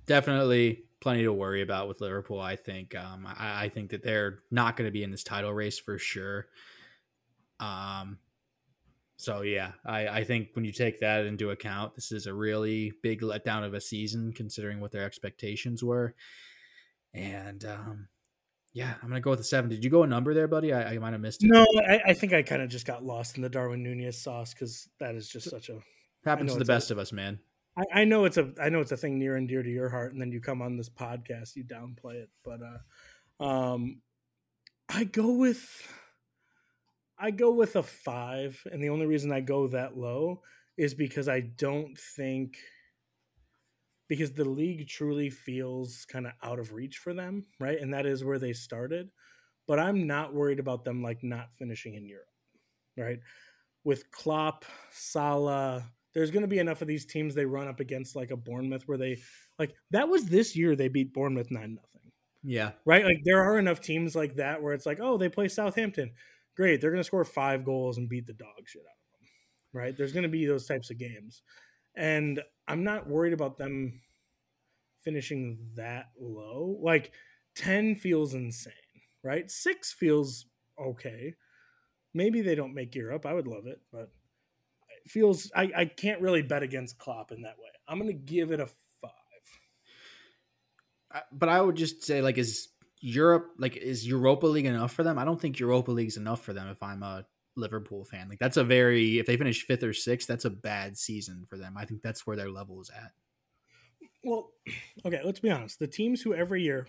definitely plenty to worry about with Liverpool. I think. Um, I, I think that they're not going to be in this title race for sure. Um, so yeah, I, I think when you take that into account, this is a really big letdown of a season considering what their expectations were. And um, yeah, I'm gonna go with the seven. Did you go a number there, buddy? I, I might have missed it. No, I, I think I kind of just got lost in the Darwin Nunez sauce because that is just such a happens to the best a, of us, man. I, I, know it's a I know it's a thing near and dear to your heart, and then you come on this podcast, you downplay it. But uh, um, I go with I go with a five, and the only reason I go that low is because I don't think because the league truly feels kind of out of reach for them, right? And that is where they started. But I'm not worried about them like not finishing in Europe, right? With Klopp, Salah, there's going to be enough of these teams they run up against like a Bournemouth where they like that was this year they beat Bournemouth 9 nothing. Yeah. Right? Like there are enough teams like that where it's like, "Oh, they play Southampton. Great. They're going to score 5 goals and beat the dog shit out of them." Right? There's going to be those types of games. And I'm not worried about them finishing that low. Like 10 feels insane, right? 6 feels okay. Maybe they don't make Europe. I would love it, but it feels I, I can't really bet against Klopp in that way. I'm going to give it a five. But I would just say, like, is Europe like is Europa League enough for them? I don't think Europa League's enough for them. If I'm a Liverpool fan, like that's a very if they finish fifth or sixth, that's a bad season for them. I think that's where their level is at. Well, okay, let's be honest. The teams who every year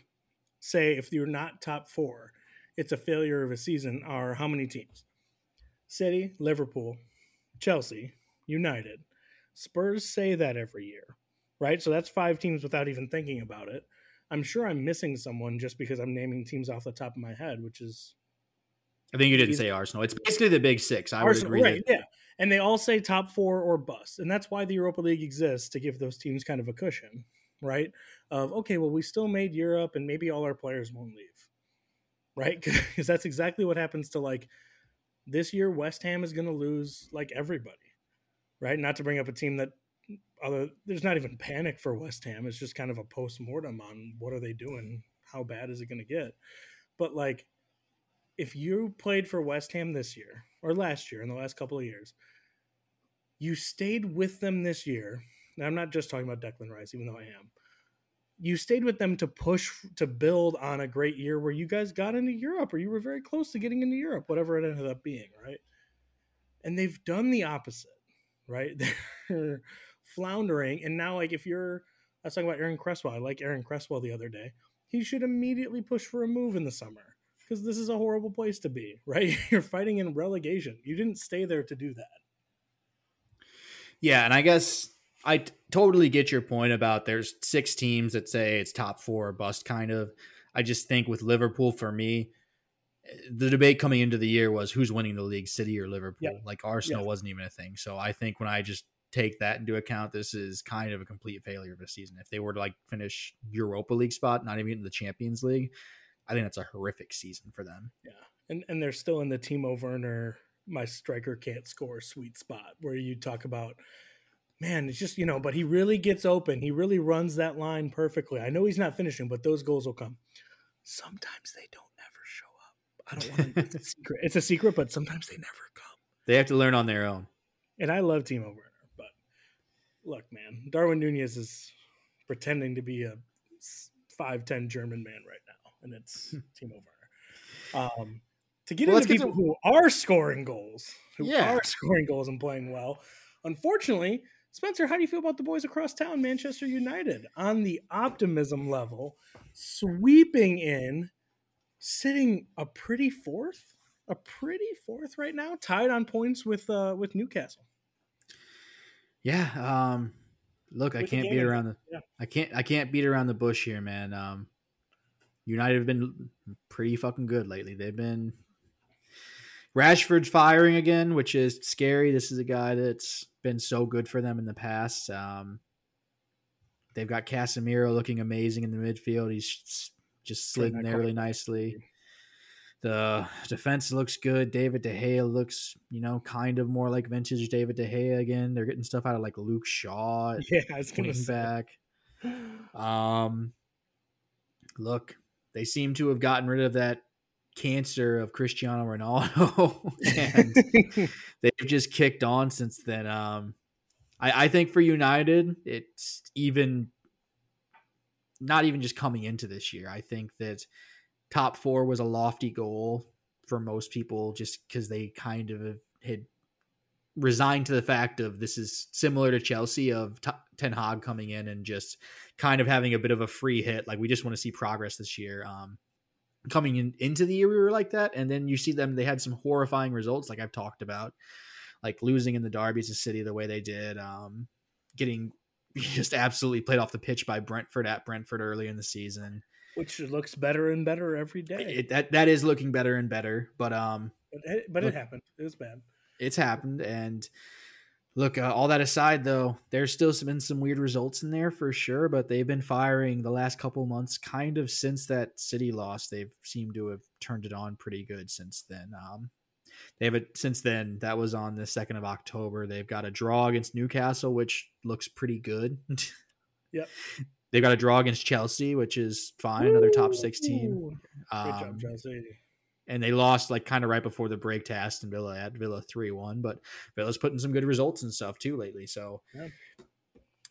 say if you're not top four, it's a failure of a season are how many teams? City, Liverpool, Chelsea, United. Spurs say that every year, right? So that's five teams without even thinking about it. I'm sure I'm missing someone just because I'm naming teams off the top of my head, which is. I think you didn't say Arsenal. It's basically the big six. I Arsenal, would agree. Right, that... yeah. And they all say top four or bust. And that's why the Europa League exists to give those teams kind of a cushion, right? Of, okay, well, we still made Europe and maybe all our players won't leave, right? Because that's exactly what happens to like this year West Ham is going to lose like everybody, right? Not to bring up a team that other there's not even panic for West Ham. It's just kind of a post mortem on what are they doing? How bad is it going to get? But like if you played for West Ham this year or last year in the last couple of years, you stayed with them this year. Now I'm not just talking about Declan Rice, even though I am you stayed with them to push to build on a great year where you guys got into Europe or you were very close to getting into Europe, whatever it ended up being, right? And they've done the opposite, right? They're floundering. And now, like, if you're, I was talking about Aaron Cresswell. I like Aaron Cresswell the other day. He should immediately push for a move in the summer because this is a horrible place to be, right? You're fighting in relegation. You didn't stay there to do that. Yeah. And I guess I t- totally get your point about there's six teams that say it's top four or bust kind of. I just think with Liverpool for me, eh, the debate coming into the year was who's winning the league, City or Liverpool. Yeah. Like Arsenal yeah. wasn't even a thing. So I think when I just take that into account, this is kind of a complete failure of a season. If they were to like finish Europa League spot, not even in the Champions League, I think that's a horrific season for them. Yeah. And and they're still in the Timo Werner, my striker can't score sweet spot where you talk about man, it's just, you know, but he really gets open. He really runs that line perfectly. I know he's not finishing, but those goals will come. Sometimes they don't ever show up. I don't want to, it's a secret. It's a secret, but sometimes they never come. They have to learn on their own. And I love Timo Werner, look, man, Darwin Nunez is pretending to be a 5'10 German man right now, and it's hmm. Timo Werner. Um, to get well, into people to... who are scoring goals, who yeah. are scoring goals and playing well, unfortunately, Spencer, how do you feel about the boys across town, Manchester United, on the optimism level, sweeping in, sitting a pretty fourth, a pretty fourth right now, tied on points with uh, with Newcastle. Yeah, um, look, with I can't beat around the, yeah. I can't, I can't beat around the bush here, man. Um, United have been pretty fucking good lately. They've been Rashford's firing again, which is scary. This is a guy that's been so good for them in the past. Um, they've got Casemiro looking amazing in the midfield. He's just slid in there really nicely. The defense looks good. David De Gea looks, you know, kind of more like vintage David De Gea again. They're getting stuff out of like Luke Shaw. Yeah, I was gonna back. Um, look, they seem to have gotten rid of that cancer of Cristiano Ronaldo, and they've just kicked on since then. Um, I, I think for United, it's even not even just coming into this year. I think that top four was a lofty goal for most people, just because they kind of had resigned to the fact of this is similar to Chelsea of T- Ten Hag coming in and just kind of having a bit of a free hit. Like we just want to see progress this year. Um, coming in, into the year we were like that, and then you see them. They had some horrifying results, like I've talked about, like losing in the derbies to City the way they did, um, getting just absolutely played off the pitch by Brentford at Brentford early in the season, which looks better and better every day. It, that that is looking better and better, but um, but it, but it happened. It was bad. It's happened, and look, uh, all that aside, though, there's still been some weird results in there for sure. But they've been firing the last couple months, kind of since that City loss. They've seemed to have turned it on pretty good since then. Um, they have it since then. That was on the second of October. They've got a draw against Newcastle, which looks pretty good. yep. They've got a draw against Chelsea, which is fine. Another top six team. Um, Good job, Chelsea. And they lost like kind of right before the break to Aston Villa at Villa three one, but Villa's putting some good results and stuff too lately. So yeah.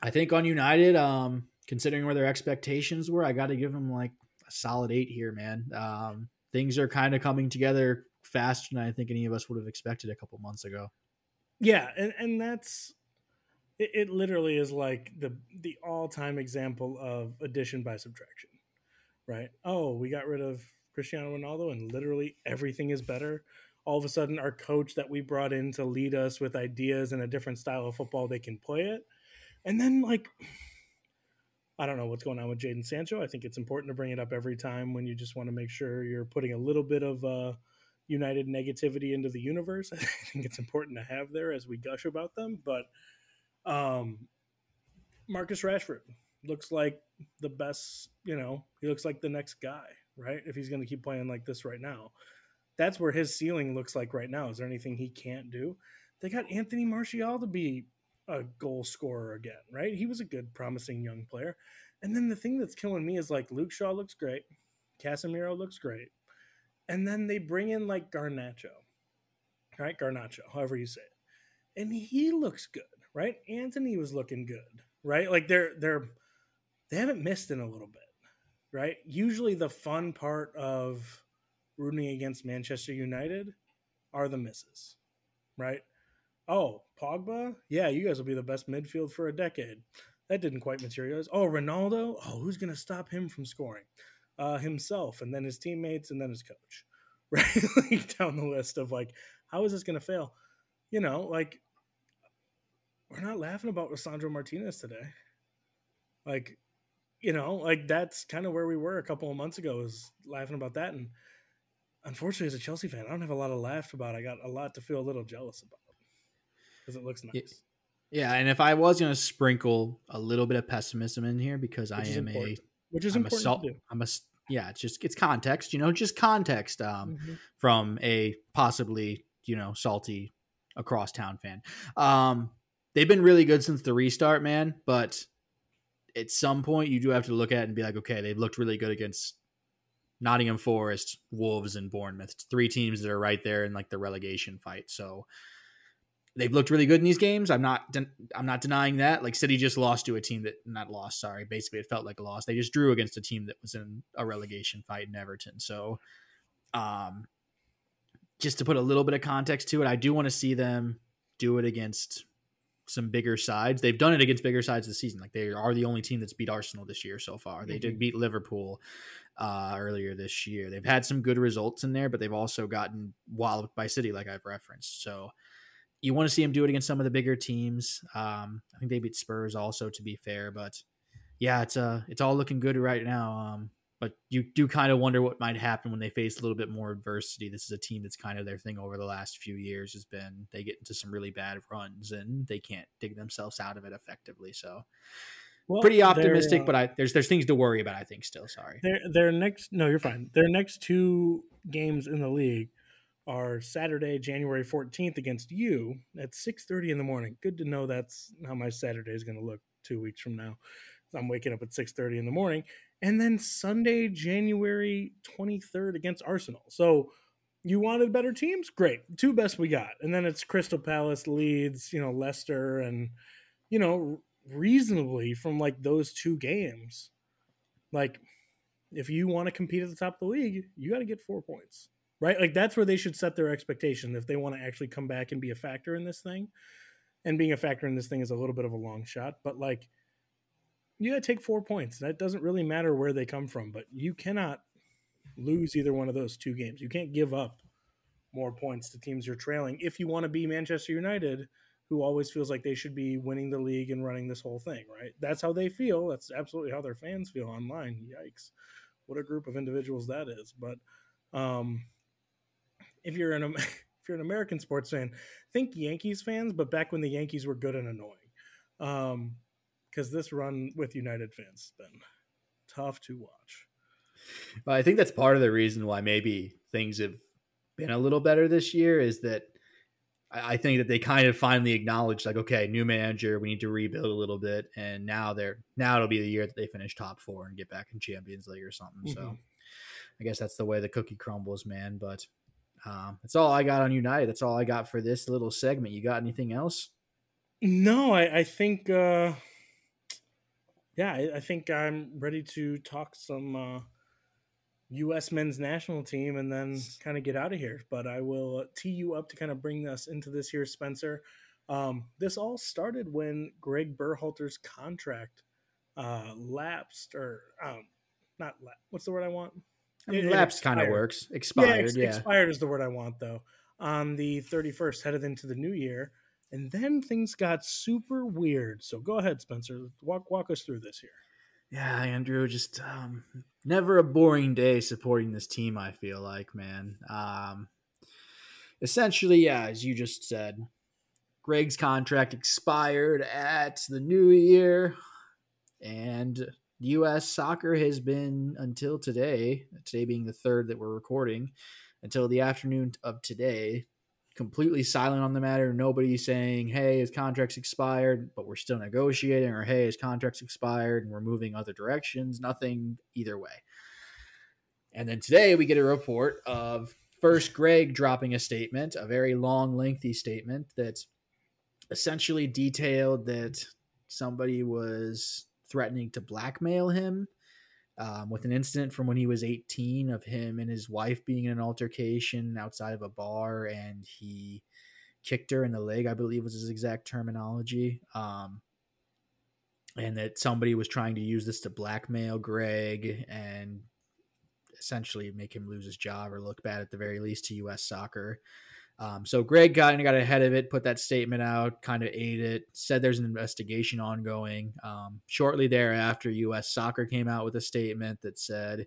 I think on United, um, considering where their expectations were, I got to give them like a solid eight here, man. Um, things are kind of coming together faster than I think any of us would have expected a couple months ago. Yeah, and, and that's it, it literally is like the the all time example of addition by subtraction, right? Oh, we got rid of Cristiano Ronaldo, and literally everything is better. All of a sudden, our coach that we brought in to lead us with ideas and a different style of football, they can play it. And then, like, I don't know what's going on with Jadon Sancho. I think it's important to bring it up every time when you just want to make sure you're putting a little bit of uh, United negativity into the universe. I think it's important to have there as we gush about them. But um, Marcus Rashford looks like the best, you know, he looks like the next guy, right? If he's going to keep playing like this right now. That's where his ceiling looks like right now. Is there anything he can't do? They got Anthony Martial to be a goal scorer again, right? He was a good, promising young player. And then the thing that's killing me is like Luke Shaw looks great. Casemiro looks great and then they bring in like Garnacho, right? Garnacho, however you say it, and he looks good, right? Antony was looking good, right? Like they're they're they haven't missed in a little bit, right? Usually the fun part of rooting against Manchester United are the misses, right? Oh, Pogba, yeah, you guys will be the best midfield for a decade. That didn't quite materialize. Oh, Ronaldo, oh, who's going to stop him from scoring? uh, himself and then his teammates and then his coach, right? like down the list of like, how is this going to fail? You know, like we're not laughing about Lisandro Martinez today. Like, you know, like that's kind of where we were a couple of months ago, is laughing about that. And unfortunately, as a Chelsea fan, I don't have a lot to laugh about. I got a lot to feel a little jealous about because it looks nice. Yeah, and if I was going to sprinkle a little bit of pessimism in here, because Which I am important. a which is I'm important a, do. I'm a yeah, it's just it's context, you know, just context um, mm-hmm. from a possibly you know salty across town fan. Um, they've been really good since the restart, man. But at some point, you do have to look at and be like, okay, they've looked really good against Nottingham Forest, Wolves, and Bournemouth. It's three teams that are right there in like the relegation fight. So they've looked really good in these games. I'm not de- I'm not denying that. Like City just lost to a team that not lost, sorry. Basically it felt like a loss. They just drew against a team that was in a relegation fight in Everton. So um just to put a little bit of context to it, I do want to see them do it against some bigger sides. They've done it against bigger sides this season. Like they are the only team that's beat Arsenal this year so far. They mm-hmm. did beat Liverpool uh, earlier this year. They've had some good results in there, but they've also gotten walloped by City, like I've referenced. So you want to see them do it against some of the bigger teams. Um, I think they beat Spurs also, to be fair, but yeah, it's uh, it's all looking good right now. Um, but you do kind of wonder what might happen when they face a little bit more adversity. This is a team that's kind of their thing over the last few years has been they get into some really bad runs and they can't dig themselves out of it effectively. So well, pretty optimistic, uh, but I, there's there's things to worry about. I think still. Sorry. Their their next no, you're fine. Their next two games in the league are Saturday, January 14th against you at 6:30 in the morning. Good to know that's how my Saturday is going to look 2 weeks from now. I'm waking up at 6:30 in the morning and then Sunday, January 23rd against Arsenal. So you wanted better teams? Great. Two best we got. And then it's Crystal Palace, Leeds, you know, Leicester and you know, reasonably from like those two games. Like if you want to compete at the top of the league, you got to get 4 points right? Like that's where they should set their expectation if they want to actually come back and be a factor in this thing. And being a factor in this thing is a little bit of a long shot, but like you got to take four points. That doesn't really matter where they come from, but you cannot lose either one of those two games. You can't give up more points to teams you're trailing if you want to be Manchester United, who always feels like they should be winning the league and running this whole thing, right? That's how they feel. That's absolutely how their fans feel online. Yikes. What a group of individuals that is. But um, if you're an if you're an American sports fan, think Yankees fans, but back when the Yankees were good and annoying. Um, because this run with United fans has been tough to watch. But I think that's part of the reason why maybe things have been a little better this year is that I think that they kind of finally acknowledged like, okay, new manager, we need to rebuild a little bit, and now they're now it'll be the year that they finish top four and get back in Champions League or something. Mm-hmm. So I guess that's the way the cookie crumbles, man. But um, that's all I got on United. That's all I got for this little segment. You got anything else? No, I, I think uh, yeah, I, I, think I'm ready to talk some uh, U.S. men's national team and then kind of get out of here. But I will tee you up to kind of bring us into this here, Spencer. Um, this all started when Gregg Berhalter's contract uh, lapsed, or um, not la- what's the word I want? I mean, it, lapsed kind of works. Expired, yeah, ex- yeah. Expired is the word I want, though. On the 31st, headed into the new year. And then things got super weird. So go ahead, Spencer. Walk walk us through this here. Yeah, Andrew, just um, never a boring day supporting this team. I feel like, man. Um, essentially, yeah, as you just said, Gregg's contract expired at the new year, and U.S. soccer has been until today, today being the third that we're recording, until the afternoon of today, completely silent on the matter. Nobody saying, hey, his contract's expired, but we're still negotiating, or hey, his contract's expired and we're moving other directions. Nothing either way. And then today we get a report of first Greg dropping a statement, a very long, lengthy statement that essentially detailed that somebody was threatening to blackmail him um, with an incident from when he was 18 of him and his wife being in an altercation outside of a bar and he kicked her in the leg, I believe was his exact terminology. Um, and that somebody was trying to use this to blackmail Gregg and essentially make him lose his job or look bad at the very least to U.S. soccer. Um, so Gregg got got ahead of it, put that statement out, kind of ate it, said there's an investigation ongoing. Um, shortly thereafter, U.S. Soccer came out with a statement that said,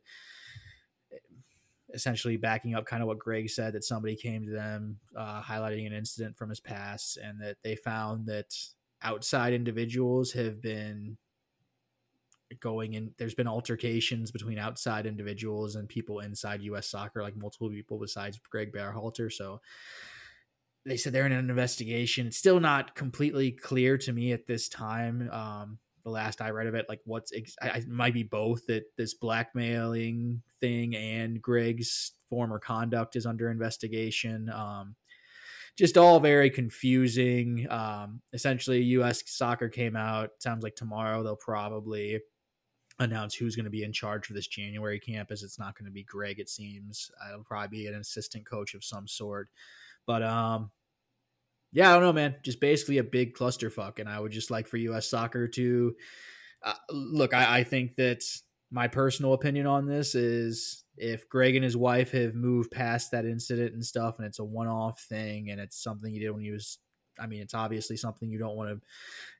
essentially backing up kind of what Gregg said, that somebody came to them uh, highlighting an incident from his past, and that they found that outside individuals have been going in there's been altercations between outside individuals and people inside US soccer like multiple people besides Gregg Berhalter so they said they're in an investigation it's still not completely clear to me at this time um, the last I read of it like what's ex- I, might be both that this blackmailing thing and Gregg's former conduct is under investigation um, just all very confusing. Um, essentially, U.S. soccer came out. Sounds like tomorrow they'll probably announce who's going to be in charge for this January campus. It's not going to be Gregg, it seems. It'll probably be an assistant coach of some sort. But um, yeah, I don't know, man. Just basically a big clusterfuck. And I would just like for U.S. soccer to uh, look. I, I think that my personal opinion on this is if Gregg and his wife have moved past that incident and stuff, and it's a one-off thing, and it's something he did when he was I mean, it's obviously something you don't want to,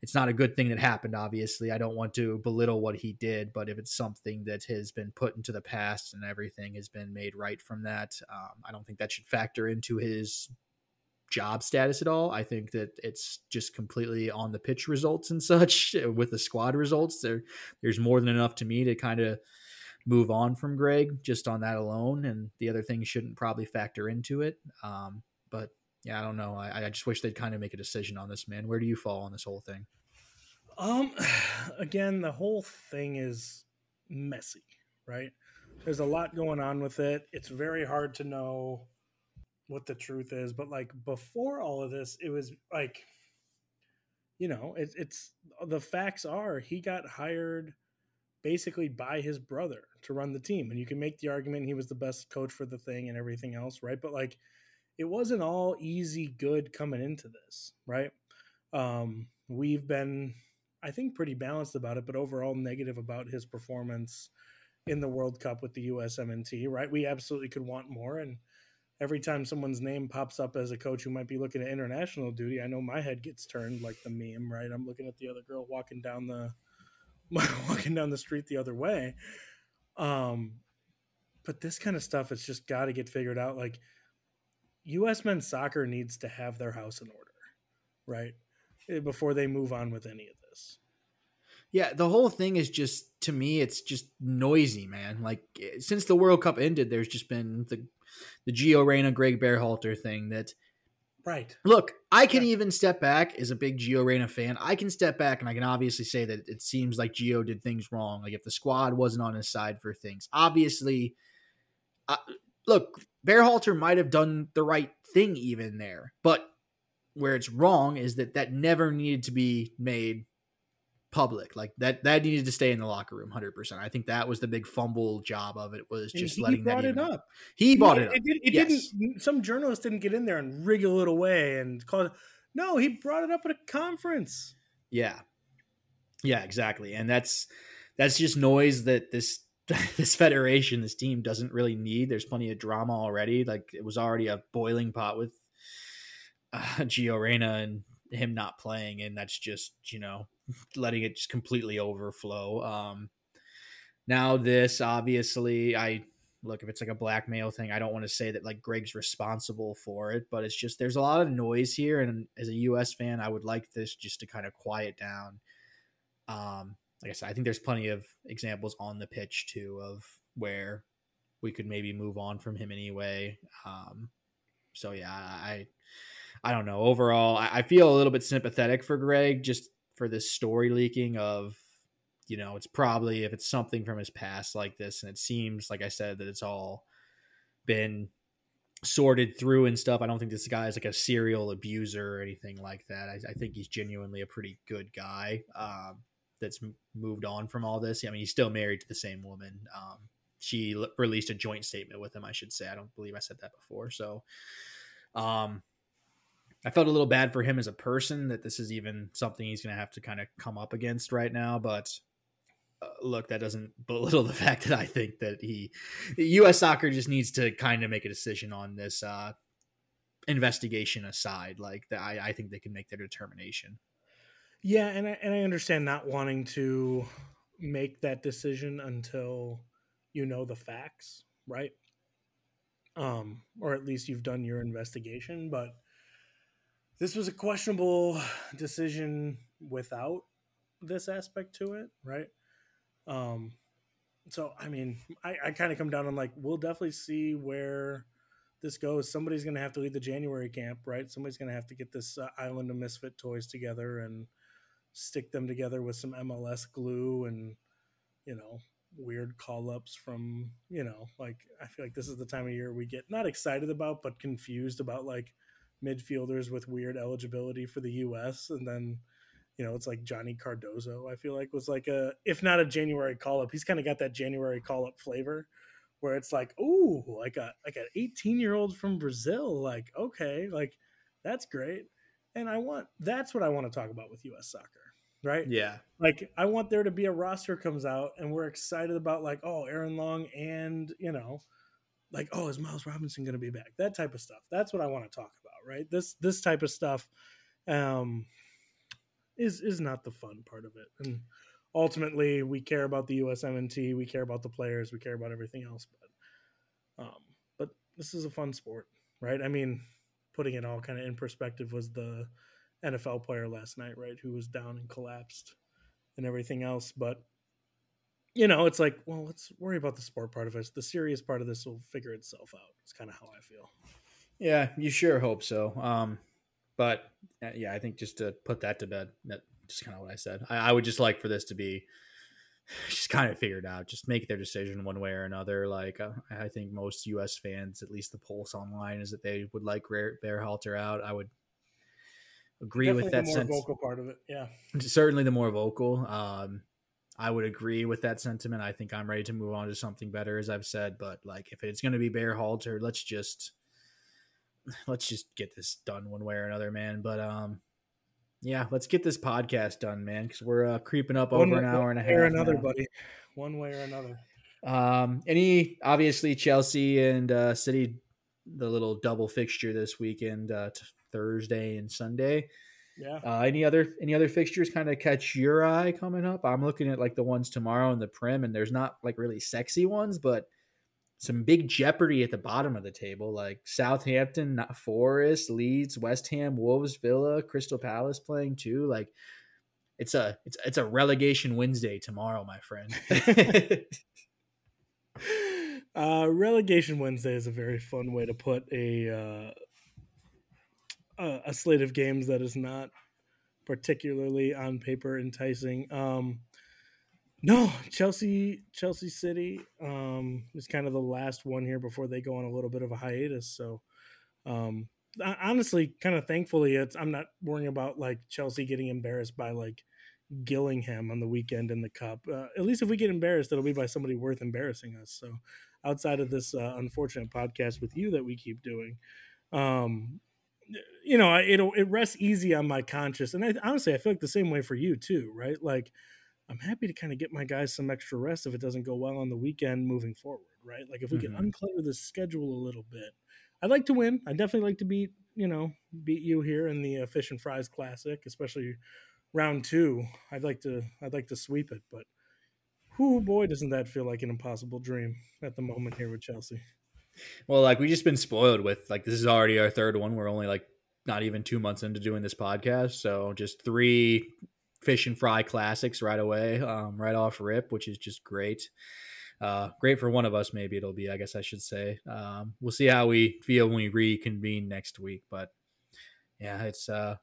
it's not a good thing that happened, obviously. I don't want to belittle what he did, but if it's something that has been put into the past and everything has been made right from that, um, I don't think that should factor into his job status at all. I think that it's just completely on the pitch results and such with the squad results. There, there's more than enough to me to kind of move on from Gregg just on that alone, and the other things shouldn't probably factor into it. Um, but yeah, I don't know. I, I just wish they'd kind of make a decision on this, man. Where do you fall on this whole thing? Um, again, the whole thing is messy, right? There's a lot going on with it. It's very hard to know what the truth is, but like before all of this, it was like, you know, it, it's the facts are he got hired basically by his brother to run the team. And you can make the argument he was the best coach for the thing and everything else, right? But like it wasn't all easy good coming into this, right? Um, we've been, I think, pretty balanced about it, but overall negative about his performance in the World Cup with the USMNT, right? We absolutely could want more. And every time someone's name pops up as a coach who might be looking at international duty, I know my head gets turned like the meme, right? I'm looking at the other girl walking down the walking down the street the other way. Um, but this kind of stuff, it's just got to get figured out. Like U.S. men's soccer needs to have their house in order, right, eh, before they move on with any of this. Yeah, the whole thing is just to me, it's just noisy, man. Like eh, since the World Cup ended, there's just been the the Gio Reyna, Gregg Berhalter thing that. Right. Look, I can even step back as a big Gio Reyna fan. I can step back and I can obviously say that it seems like Gio did things wrong. Like if the squad wasn't on his side for things, obviously, uh, look, Berhalter might have done the right thing even there, but where it's wrong is that that never needed to be made public. Like that that needed to stay in the locker room 100%. I think that was the big fumble job of it was just he letting brought that it even, up. He brought it, it, up. It, it yes. didn't. Some journalists didn't get in there and wriggle it away and call it. No, he brought it up at a conference. Yeah, yeah, exactly. And that's that's just noise that this this federation, this team doesn't really need. There's plenty of drama already. Like it was already a boiling pot with uh, Gio Reyna and him not playing, and that's just you know letting it just completely overflow. Um, now this obviously, I look if it's like a blackmail thing. I don't want to say that like Gregg's responsible for it, but it's just there's a lot of noise here, and as a U.S. fan, I would like this just to kind of quiet down. Um, like I said, I think there's plenty of examples on the pitch too of where we could maybe move on from him anyway. Um, so yeah, I I don't know. Overall, I, I feel a little bit sympathetic for Gregg just for this story leaking of you know it's probably if it's something from his past like this and it seems like i said that it's all been sorted through and stuff i don't think this guy is like a serial abuser or anything like that i, I think he's genuinely a pretty good guy um, that's moved on from all this i mean he's still married to the same woman um, she l- released a joint statement with him i should say i don't believe i said that before so um I felt a little bad for him as a person that this is even something he's going to have to kind of come up against right now. But uh, look, that doesn't belittle the fact that I think that he, U.S. soccer just needs to kind of make a decision on this uh, investigation aside. Like that, I, I think they can make their determination. Yeah, and I, and I understand not wanting to make that decision until you know the facts, right? Um, or at least you've done your investigation, but this was a questionable decision without this aspect to it, right? Um, so I mean, I, I kind of come down on like we'll definitely see where this goes. Somebody's going to have to lead the January camp, right? Somebody's going to have to get this uh, island of misfit toys together and stick them together with some MLS glue and you know weird call ups from you know like I feel like this is the time of year we get not excited about but confused about like midfielders with weird eligibility for the U.S. and then you know it's like Johnny Cardoso. I feel like was like a if not a January call up, he's kind of got that January call up flavor where it's like ooh like a like an 18 year old from Brazil. Like okay, like that's great. And I want that's what I want to talk about with U.S. soccer. Right. Yeah. Like I want there to be a roster comes out and we're excited about like, oh, Aaron Long and, you know, like, oh, is Miles Robinson going to be back? That type of stuff. That's what I want to talk about, right? This this type of stuff um, is is not the fun part of it. And ultimately, we care about the USMNT, we care about the players, we care about everything else. But um, but this is a fun sport, right? I mean, putting it all kind of in perspective was the NFL player last night, right, who was down and collapsed and everything else, but you know, it's like, well, let's worry about the sport part of it. The serious part of this will figure itself out. It's kind of how I feel. Yeah, you sure hope so. Um, but uh, yeah, I think just to put that to bed, that just kind of what I said. I, I, would just like for this to be just kind of figured out, just make their decision one way or another. Like uh, I think most U.S. fans, at least the pulse online, is that they would like Berhalter out. I would agree Definitely with that. The more sense. vocal part of it, yeah. Certainly the more vocal. Um, I would agree with that sentiment. I think I'm ready to move on to something better, as I've said. But like, if it's going to be Berhalter, let's just let's just get this done one way or another, man. But um, yeah, let's get this podcast done, man, because we're uh, creeping up One over an hour and a half. or another, now. buddy. One way or another. Um, any obviously Chelsea and uh, City, the little double fixture this weekend, uh, t- Thursday and Sunday. Yeah. Uh, any other any other fixtures kind of catch your eye coming up? I'm looking at like the ones tomorrow in the Prim, and there's not like really sexy ones, but some big jeopardy at the bottom of the table, like Southampton, Forest, Leeds, West Ham, Wolves, Villa, Crystal Palace playing too. Like it's a it's it's a relegation Wednesday tomorrow, my friend. Uh, relegation Wednesday is a very fun way to put a uh, a, a slate of games that is not particularly on paper enticing. Um, no, Chelsea, Chelsea City um, is kind of the last one here before they go on a little bit of a hiatus. So, um, hon- honestly, kind of thankfully, it's I'm not worrying about like Chelsea getting embarrassed by like Gillingham on the weekend in the cup. Uh, at least if we get embarrassed, it'll be by somebody worth embarrassing us. So, outside of this uh, unfortunate podcast with you that we keep doing, um, you know, it'll it rests easy on my conscience, and I, honestly, I feel like the same way for you too, right? Like, I'm happy to kind of get my guys some extra rest if it doesn't go well on the weekend moving forward, right? Like, if we Mhm. can unclutter the schedule a little bit, I'd like to win. I definitely like to beat you know beat you here in the uh, Fish and Fries Classic, especially round two. I'd like to I'd like to sweep it, but. Whoo boy, doesn't that feel like an impossible dream at the moment here with Chelsea? Well, like we just been spoiled with like this is already our third one. We're only like not even two months into doing this podcast, so just three fish and fry classics right away, um, right off rip, which is just great. Uh, great for one of us, maybe it'll be. I guess I should say. Um, we'll see how we feel when we reconvene next week, but yeah, it's uh,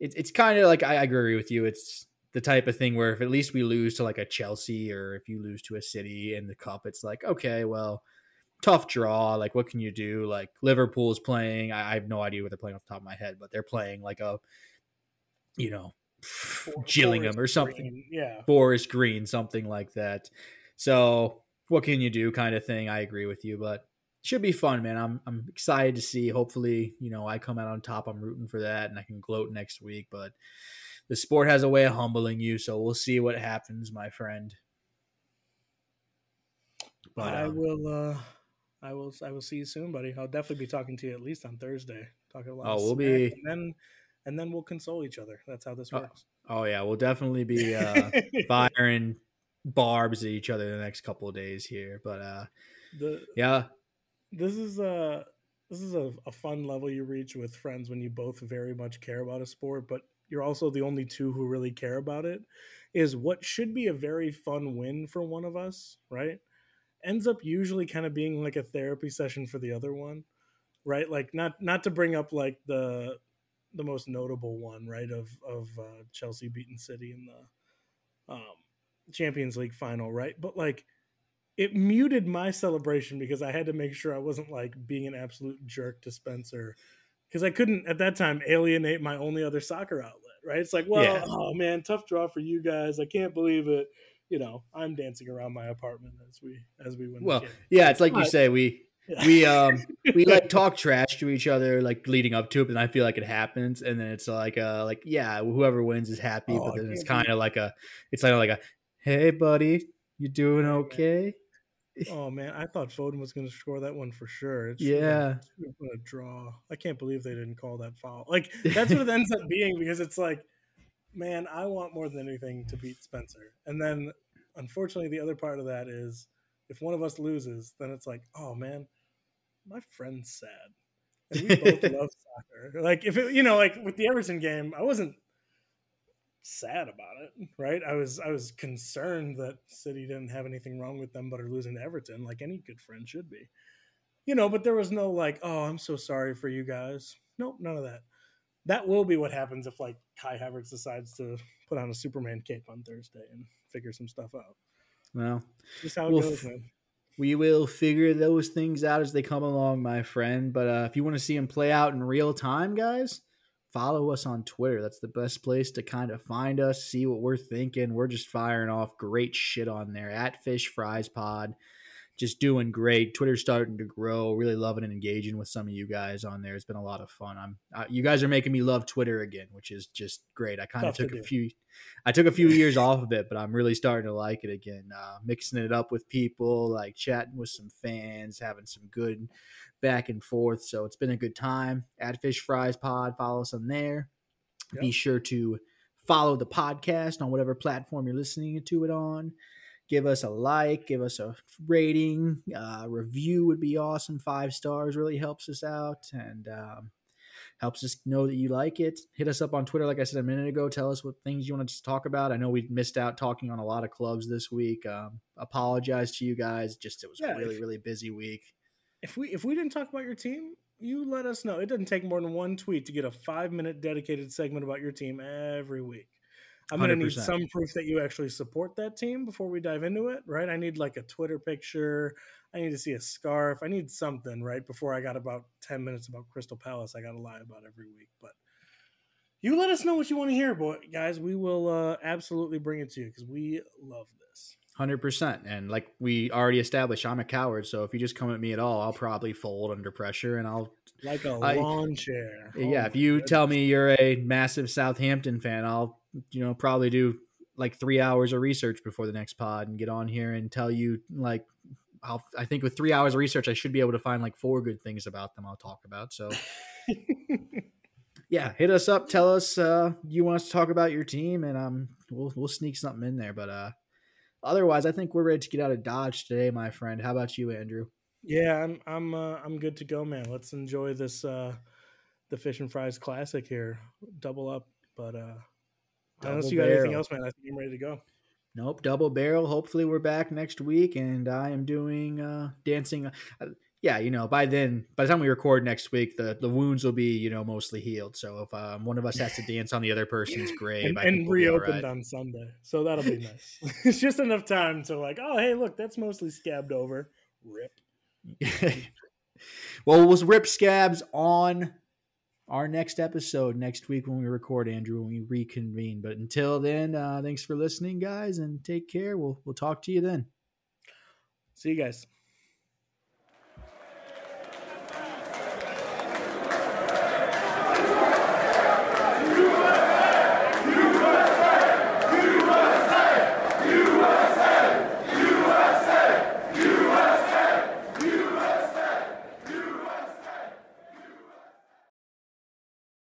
it's it's kind of like I, I agree with you. It's the type of thing where if at least we lose to like a Chelsea or if you lose to a City in the cup, it's like okay, well tough draw. Like, what can you do? Like, Liverpool's playing. I, I have no idea what they're playing off the top of my head, but they're playing like a, you know, Gillingham or something, Green, Yeah. Forest Green, something like that. So, what can you do? Kind of thing. I agree with you, but should be fun, man. I'm I'm excited to see. Hopefully, you know, I come out on top. I'm rooting for that, and I can gloat next week. But the sport has a way of humbling you, so we'll see what happens, my friend. But I um, will. uh I will. I will see you soon, buddy. I'll definitely be talking to you at least on Thursday. Talking a lot. Oh, we'll be- and then, and then we'll console each other. That's how this Oh, works. Oh yeah, we'll definitely be uh, firing barbs at each other the next couple of days here. But uh, the yeah, this is a this is a, a fun level you reach with friends when you both very much care about a sport, but you're also the only two who really care about it. Is what should be a very fun win for one of us, right? Ends up usually kind of being like a therapy session for the other one, right? Like not not to bring up like the the most notable one, right? Of of uh, Chelsea beating City in the um, Champions League final, right? But like it muted my celebration because I had to make sure I wasn't like being an absolute jerk to Spencer because I couldn't at that time alienate my only other soccer outlet, right? It's like, well, Yeah. oh man, tough draw for you guys. I can't believe it. You know, I'm dancing around my apartment as we as we win. well, yeah, it's like you say, we Yeah. we um we like talk trash to each other like leading up to it, and I feel like it happens, and then it's like uh like yeah, whoever wins is happy, Oh, but then it's kind of like a it's kind of like a hey buddy, you doing okay? Oh man, I thought Foden was going to score that one for sure. It Yeah. a draw. I can't believe they didn't call that foul. Like that's what it ends up being because it's like, man, I want more than anything to beat Spencer. And then, unfortunately, the other part of that is if one of us loses, then it's like, oh man, my friend's sad, and we both love soccer. Like if it, you know, like with the Everton game, I wasn't sad about it, right? I was I was concerned that City didn't have anything wrong with them, but are losing to Everton, like any good friend should be. You know, but there was no like, oh, I'm so sorry for you guys. Nope, none of that. That will be what happens if like Kai Havertz decides to put on a Superman cape on Thursday and figure some stuff out. Well, Just how it Well, goes, f- man. we will figure those things out as they come along, my friend. But uh, if you want to see them play out in real time, guys, follow us on Twitter. That's the best place to kind of find us, see what we're thinking. We're just firing off great shit on there at Fish Fries Pod just doing great. Twitter's starting to grow. Really loving and engaging with some of you guys on there. It's been a lot of fun. I'm uh, you guys are making me love Twitter again, which is just great. I kind of took a do. few I took a few years off of it, but I'm really starting to like it again. Uh, mixing it up with people, like chatting with some fans, having some good back and forth. So it's been a good time. At Fish Fries Pod, follow us on there. Yep. Be sure to follow the podcast on whatever platform you're listening to it on give us a like, give us a rating, uh, review would be awesome. Five stars really helps us out and um, helps us know that you like it. Hit us up on Twitter, like I said a minute ago. Tell us what things you want to talk about. I know we missed out talking on a lot of clubs this week. Um, apologize to you guys. Just it was yeah, a really, really busy week. If we if we didn't talk about your team, you let us know. It doesn't take more than one tweet to get a five minute dedicated segment about your team every week. I'm going to need some proof that you actually support that team before we dive into it, right? I need like a Twitter picture. I need to see a scarf. I need something, right? Before I got about 10 minutes about Crystal Palace, I got to lie about every week. But you let us know what you want to hear, boy, guys. We will uh, absolutely bring it to you because we love this. Hundred percent, and like we already established, I'm a coward. So if you just come at me at all, I'll probably fold under pressure, and I'll like a lawn chair. Yeah, oh if you goodness. tell me you're a massive Southampton fan, I'll you know probably do like three hours of research before the next pod and get on here and tell you like I'll, I think with three hours of research, I should be able to find like four good things about them. I'll talk about. So, yeah, hit us up. Tell us uh, you want us to talk about your team, and um, we'll we'll sneak something in there. But uh, otherwise, I think we're ready to get out of Dodge today, my friend. How about you, Andrew? Yeah, I'm I'm uh, I'm good to go, man. Let's enjoy this uh, the Fish and Fries Classic here. Double up, but uh, double unless you got anything else, man, I think I'm ready to go. Nope, double barrel. Hopefully, we're back next week, and I am doing uh, dancing. Uh, yeah, you know, by then, by the time we record next week, the, the wounds will be, you know, mostly healed. So if um, one of us has to dance on the other person's grave, and, and we'll reopened right. on Sunday, so that'll be nice. it's just enough time to like, oh, hey, look, that's mostly scabbed over. Rip. well, we'll rip scabs on our next episode next week when we record, Andrew, when we reconvene. But until then, uh, thanks for listening, guys, and take care. We'll we'll talk to you then. See you guys.